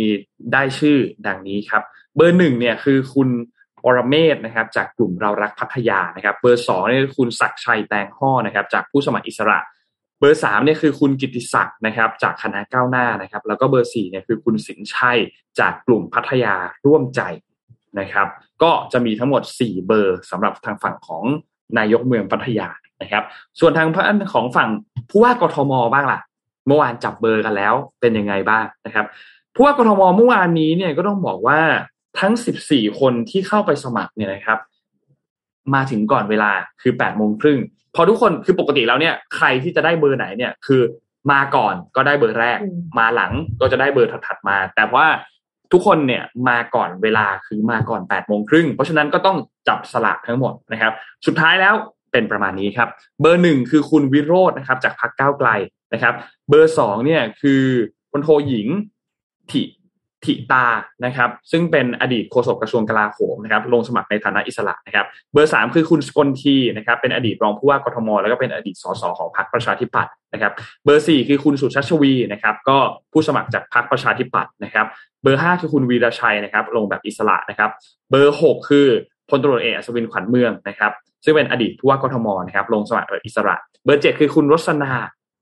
ได้ชื่อดังนี้ครับ เบอร์หนึ่งเนี่ยคือคุณอรเมศนะครับ จากกลุ่มเรารักพัทยานะครับ เบอร์สองเนี่ยคือคุณศักชัยแตงห่อนะครับ จากผู้สมัครอิสระ เบอร์สามเนี่ยคือคุณกิติศักดิ์นะครับ จากคณะก้าวหน้านะครับ แล้วก็เบอร์สี่เนี่ยคือคุณสินชัยจากกลุ่มพัทยาร่วมใจนะครับ ก็จะมีทั้งหมดสี่เบอร์สำหรับทางฝั่งของนายกเมืองพัทยานะครับ ส่วนทางพานของฝั่งผู้ว่ากทมบ้างล่ะ เมื่อวานจับเบอร์กันแล้วเป็นยังไงบ้างนะครับผู้ว่ากทมเมื่อวานนี้เนี่ยก็ต้องบอกว่าทั้ง 14 คนที่เข้าไปสมัครเนี่ยนะครับ มาถึงก่อนเวลาคือ8โมงครึ่งพอทุกคนคือปกติแล้วเนี่ย ใครที่จะได้เบอร์ไหนเนี่ย คือมาก่อนก็ได้เบอร์แรกอืมมาหลังก็จะได้เบอร์ถัดๆมา แต่ว่าทุกคนเนี่ยมาก่อนเวลาคือมาก่อน8โมงครึ่งเพราะฉะนั้นก็ต้องจับสลากทั้งหมดนะครับ สุดท้ายแล้ว เป็นประมาณนี้ครับ เบอร์หนึ่งคือคุณวิโรจน์นะครับ จากพรรคก้าวไกลนะครับ เบอร์สองเนี่ยคือพลโทหญิงทิทิตานะครับ ซึ่งเป็นอดีตโฆษกกระทรวงกลาโหมนะครับ ลงสมัครในฐานะอิสระนะครับ เบอร์สามคือคุณสกลทีนะครับ เป็นอดีตรองผู้ว่ากทม แล้วก็เป็นอดีตสสของพรรคประชาธิปัตย์นะครับ เบอร์สี่คือคุณสุชาชวีนะครับ ก็ผู้สมัครจากพรรคประชาธิปัตย์นะครับ เบอร์ห้าคือคุณวีระชัยนะครับ ลงแบบอิสระนะครับ เบอร์หกคือ พลตำรวจเอกอัศวินขวัญเมืองนะครับ ซึ่งเป็นอดีตผู้ว่ากทมนะครับลงสมัครอิสระ เบอร์เจ็ดคือคุณรสนา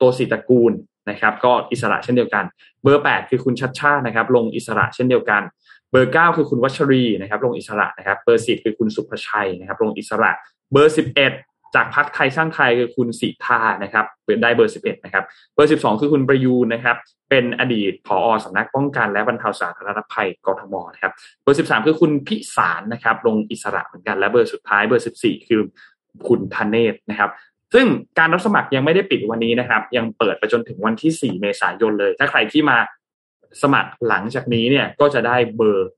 ตัวศิตระกูลนะครับ ก็อิสระเช่นเดียวกัน เบอร์แปดคือคุณชัชชาตินะครับ ลงอิสระเช่นเดียวกัน เบอร์เก้าคือคุณวัชรีนะครับ ลงอิสระนะครับ เบอร์สิบคือคุณศุภชัยนะครับ ลงอิสระ เบอร์สิบเอ็ด จากพรรคไทยสร้างไทยคือคุณศิธานะครับเปิดได้เบอร์สิบเอ็ดนะครับเบอร์สิบสองคือคุณประยูรนะครับเป็นอดีตผอสำนักป้องกันและบรรเทาสาธารณภัยกทมนะครับเบอร์สิบสามคือคุณพิศาลนะครับลงอิสระเหมือนกันและเบอร์สุดท้ายเบอร์สิบสี่คือคุณธเนศนะครับซึ่งการรับสมัครยังไม่ได้ปิดวันนี้นะครับ ยังเปิดไปจนถึงวันที่ 4 เมษายนเลย ถ้าใครที่มาสมัครหลังจากนี้เนี่ยก็จะได้เบอร์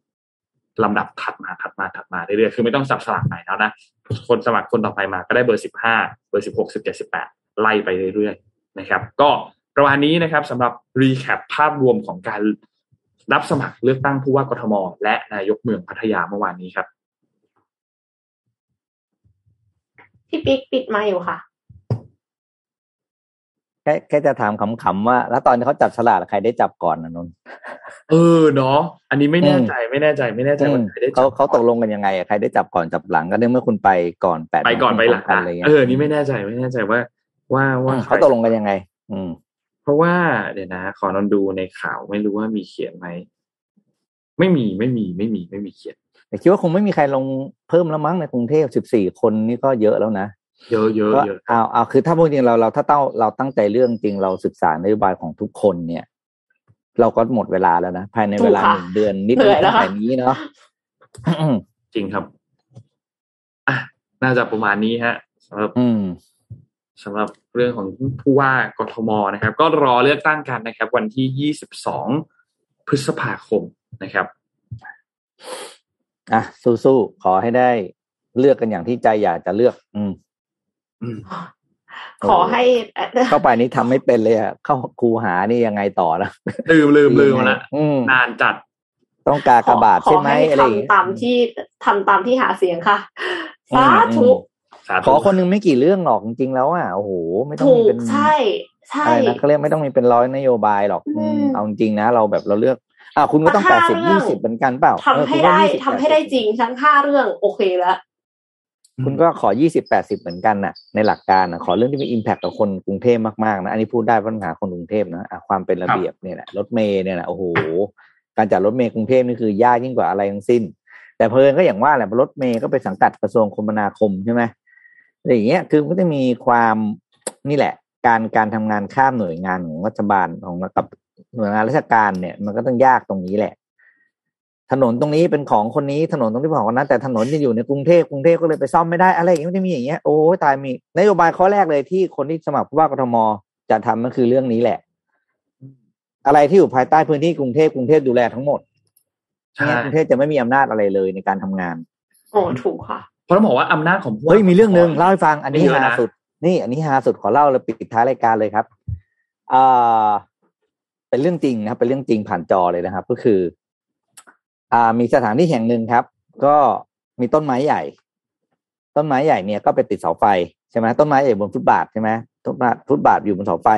ลำดับถัดมาถัดมาถัดมาเรื่อยๆ คือไม่ต้องจับสลากไหนแล้วนะ คนสมัครคนต่อไปมาก็ได้เบอร์15เบอร์16 17 18ไล่ไปเรื่อยๆนะครับ ก็ประมาณนี้นะครับสำหรับรีแคปภาพรวมของการรับสมัครเลือกตั้งผู้ว่ากทม และนายกเมืองพัทยาเมื่อวานนี้ครับพี่ปิ๊กปิดมาอยู่ค่ะ แค่แค่จะถามขำๆว่า แล้วตอนที่เขาจับฉลากใครได้จับก่อนนะนนท์เออเนาะอันนี้ไม่แน่ใจไม่แน่ใจไม่แน่ใจว่าใครได้จับเขาเขาตกลงกันยังไงอะใครได้จับก่อนจับหลังก็เนื่องเมื่อคุณไปก่อนแปดไปก่อนไปหลังกันนะอะไรเงี้ยเออนี่ไม่แน่ใจไม่แน่ใจว่า ว่าว่าอืมใครเขาตกลงกันยังไง อืม เพราะว่าเดี๋ยวนะ ขอนอนดูในข่าวไม่รู้ว่ามีเขียนไหมไม่มีไม่มีไม่มีไม่มีเขียนแต่คิดว่าคงไม่มีใครลงเพิ่มแล้วมั้งในกรุงเทพสิบสี่คนนี่ก็เยอะแล้วนะ เยอะเยอะก็เยอะเอาเอาคือถ้าพูดจริงเราเราถ้าเต้าเราตั้งใจเรื่องจริงเราศึกษานโยบายของทุกคนเนี่ย เราก็หมดเวลาแล้วนะภายในเวลาถูกค่ะหนึ่งเดือนนิดเหนื่อยแล้ตั้วงค่ะแต่นี้เนาะจริงครับอะน่าจะประมาณนี้ฮะสำหรับอืมสำหรับเรื่องของผู้ว่ากทมนะครับ ก็รอเลือกตั้งกันนะครับ วันที่22พฤษภาคมนะครับอะสู้ๆขอให้ได้เลือกกันอย่างที่ใจอยากจะเลือก อืมอืม ขอให้เข้าไปนี่ทำไม่เป็นเลยอะเข้าครูหานี่ยังไงต่อนะลืมลืมลืมมาละอืมนานจัดต้องกากบาทขอใช่ไหมให้อะไรอย่างเงี้ยทำตามที่ทำตามที่หาเสียงค่ะอืมสาธุสาธุขอคนหนึงไม่กี่เรื่องหรอกจริงๆแล้วอะโอ้โหไม่ต้องถูมีกเป็นใช่ใช่อะไรนะเขาเรียกไม่ต้องมีเป็นร้อยนโยบายหรอกอืมอืมเอาจริงนะเราแบบเราเลือกอะคุณก็ต้องแต่แปดห้าสิบเรื่ยี่องสิบเหมือนกันเปล่าทำให้เออคุณก็ได้20ทำให้ได้จริงทั้งห้าเรื่องโอเคแล้ว คุณก็ขอยี่สิบแปดสิบเหมือนกันน่ะ ในหลักการน่ะขอเรื่องที่มีอิมแพคกับคนกรุงเทพมากๆนะ อันนี้พูดได้เพราะปัญหาคนกรุงเทพนะอะความเป็นระเบียบเนี่ยแหละรถเมย์เนี่ยนะโอ้โห การจัดรถเมย์กรุงเทพนี่คือยากยิ่งกว่าอะไรทั้งสิ้น แต่เพลินก็อย่างว่าแหละรถเมย์ก็ไปสังกัดกระทรวงคมนาคมใช่ไหมอะไรอย่างเงี้ยคือมันก็จะมีความนี่แหละ การการทำงานข้ามหน่วยงานของรัฐบาลของกับหน่วยงานราชการเนี่ย มันก็ต้องยากตรงนี้แหละ ถนนตรงนี้เป็นของคนนี้ถนนตรงนี้เป็นของคนนั้นแต่ถนนที่อยู่ในกรุงเทพกรุงเทพก็เลยไปซ่อมไม่ได้อะไรอย่างเงี้ยมันจะมีอย่างเงี้ยโอ้ยตายมีนโยบายข้อแรกเลยที่คนที่สมัครผู้ว่ากทมจะทำก็คือเรื่องนี้แหละ อะไรที่อยู่ภายใต้พื้นที่กรุงเทพกรุงเทพดูแลทั้งหมดใช่ไม่งั้นกรุงเทพจะไม่มีอำนาจอะไรเลยในการทำงานโอ้ถูกค่ะเพราะต้องบอกว่าอำนาจของผู้ว่าเฮ้ยมีเรื่องหนึ่งเล่าให้ฟังอันนี้ไม่เยอะฮานะสุด นี่อันนี้ฮาสุดขอเล่าเลยปิดท้ายรายการเลยครับอ่าเป็นเรื่องจริงนะครับ เป็นเรื่องจริงผ่านจอเลยนะครับ ก็คือ อ่า มีสถานที่แห่งหนึ่งครับ ก็มีต้นไม้ใหญ่ ต้นไม้ใหญ่เนี่ยก็ไปติดเสาไฟใช่ไหมต้นไม้ใหญ่บนฟุตบาทใช่ไหมต้นไม้ฟุตบาทอยู่บนเสาไฟ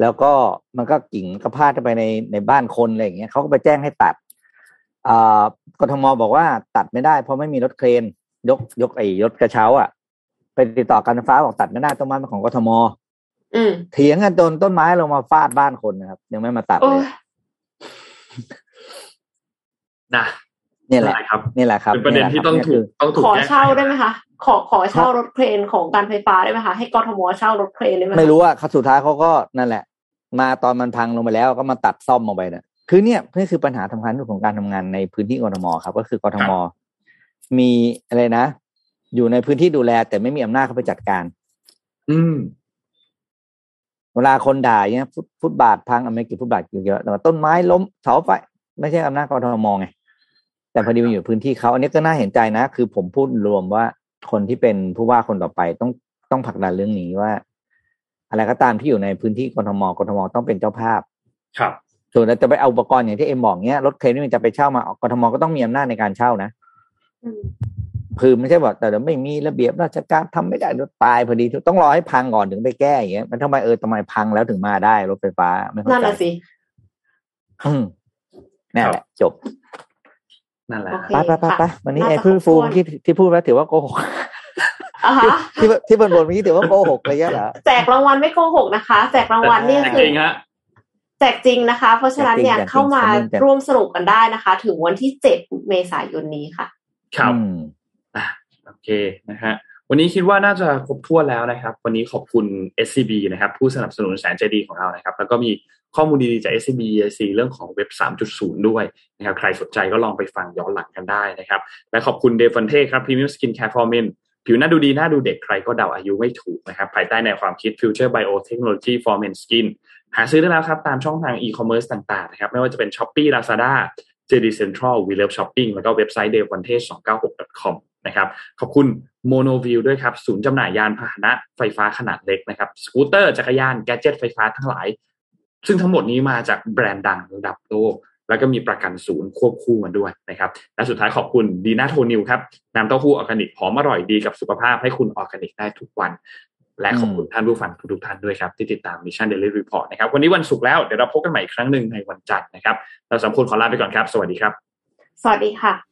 แล้วก็มันก็กิ่งก็พาดเข้าไปในในบ้านคนอะไรอย่างเงี้ยเขาก็ไปแจ้งให้ตัดอ่ากทมบอกว่าตัดไม่ได้เพราะไม่มีรถเครน ยกยกไอ้รถกระเช้า อะไปติดต่อการไฟฟ้าบอกตัดไม่ได้ต้นไม้เป็นของกทมอืมเถียงกันจนต้นไม้ลงมาฟาดบ้านคนนะครับ ยังไม่มาตัดโอ้เลยย นะนี่แหละครับนี่แหละครับเป็นประเด็นที่ต้องถูกต้องถูกขอแก้ไขเช่าได้ไหมคะขอขอเช่ารถเครนของการไฟฟ้าได้ไหมคะให้กทมเช่ารถเครนได้ไหมคะไม่รู้ว่าสุดท้ายเขาก็นั่นแหละ มาตอนมันพังลงไปแล้วก็มาตัดซ่อมออกไปเนี่ยคือเนี่ยนี่คือปัญหาสำคัญของการทำงานในพื้นที่กทมครับ ก็คือกทมมีอะไรนะ อยู่ในพื้นที่ดูแล แต่ไม่มีอำนาจเข้าไปจัดการ อืมเวลาคนด่าเนี่ยฟุตฟุตบาทพังอเมริกาฟุตบาทเยอะแต่ว่าต้นไม้ล้มเสาไฟไม่ใช่อำนาจกทมไง แต่พอดีมันอยู่พื้นที่เขาอันนี้ก็น่าเห็นใจนะ คือผมพูดรวมว่าคนที่เป็นผู้ว่าคนต่อไปต้องต้องผลักดันเรื่องนี้ว่า อะไรก็ตามที่อยู่ในพื้นที่กทมกทมต้องเป็นเจ้าภาพ ครับส่วนจะไปเอาอุปกรณ์อย่างที่เอ็มบอกเนี้ยรถเครนที่มันจะไปเช่ามากทมก็ต้องมีอำนาจในการเช่านะอืมคือไม่ใช่บอกแต่เดี๋ยวไม่มีระเบียบราชการทำไม่ได้เดี๋ยวตายพอดีต้องรอให้พังก่อนถึงไปแก้อย่างเงี้ยมันทำไมเออทำไมพังแล้วถึงมาได้รถไฟฟ้าไม่เข้านั่นใจแหละสิอืมนั่นแหละจบ นั่นแหละโอเคไปไปไปไปค่ะวันนี้น่าไอ้จะพื้นฟูครบถ้วนที่ที่พูดไว้ถือว่าโกหกอะฮะที่ที่บนบนเมื่อกี้ถือว่าโกหกเลยเหรอแจกรางวัลไม่โกหกนะคะ แจกรางวัลเนี่ยแต่คืจอริงฮะแจกจริงนะคะ เพราะฉะนั้นเนี่ยแจกจริงเข้ามาแจกจริงร่วมสนุกกันได้นะคะ ถึงวันที่เจ็ดเมษายนนี้ค่ะ ครับอืมอะโอเคนะฮะ วันนี้คิดว่าน่าจะครบถ้วนแล้วนะครับ วันนี้ขอบคุณ SCB นะครับ ผู้สนับสนุนแสนใจดีของเรานะครับ แล้วก็มีข้อมูลดีๆจาก SCB EIC เรื่องของเว็บ 3.0 ด้วยนะครับ ใครสนใจก็ลองไปฟังย้อนหลังกันได้นะครับ และขอบคุณเดฟ o นเทครับ Premium Skin Care for Men ผิวหน้าดูดีหน้าดูเด็กใครก็เดาอายุไม่ถูกนะครับ ภายใต้แนวความคิด Future Biotechnology for Men Skin หาซื้อได้แล้วครับ ตามช่องทาง e-commerce ต่างๆนะครับ ไม่ว่าจะเป็น Shopee Lazada JD Central We Love Shopping แล้วก็เว็บไซต์ d e v a n t a g e 296 com นะครับ ขอบคุณ Monoview ด้วยครับ ศูนย์จำหน่ายยานพาหนะไฟฟ้าขนาดเล็กนะครับ สกูตเตอร์จักรยานแกดเจ็ตไฟฟ้าทั้งหลาย ซึ่งทั้งหมดนี้มาจากแบรนด์ดังระดับโลก แล้วก็มีประกันศูนย์ควบคู่มาด้วยนะครับ และสุดท้ายขอบคุณดีน่าโทนิวครับน้ำเต้าหู้ออร์แกนิกหอมอร่อยดีกับสุขภาพให้คุณออร์แกนิกได้ทุกวันและขอบคุณท่านผู้ฟังทุกๆท่านด้วยครับ ที่ติดตามมิชชั่นเดลิ y รีพอร์ตนะครับ วันนี้วันศุกร์แล้ว เดี๋ยวเราพบกันใหม่อีกครั้งหนึ่งในวันจันทร์นะครับ เราสามคนขอลาไปก่อนครับ สวัสดีครับ สวัสดีค่ะ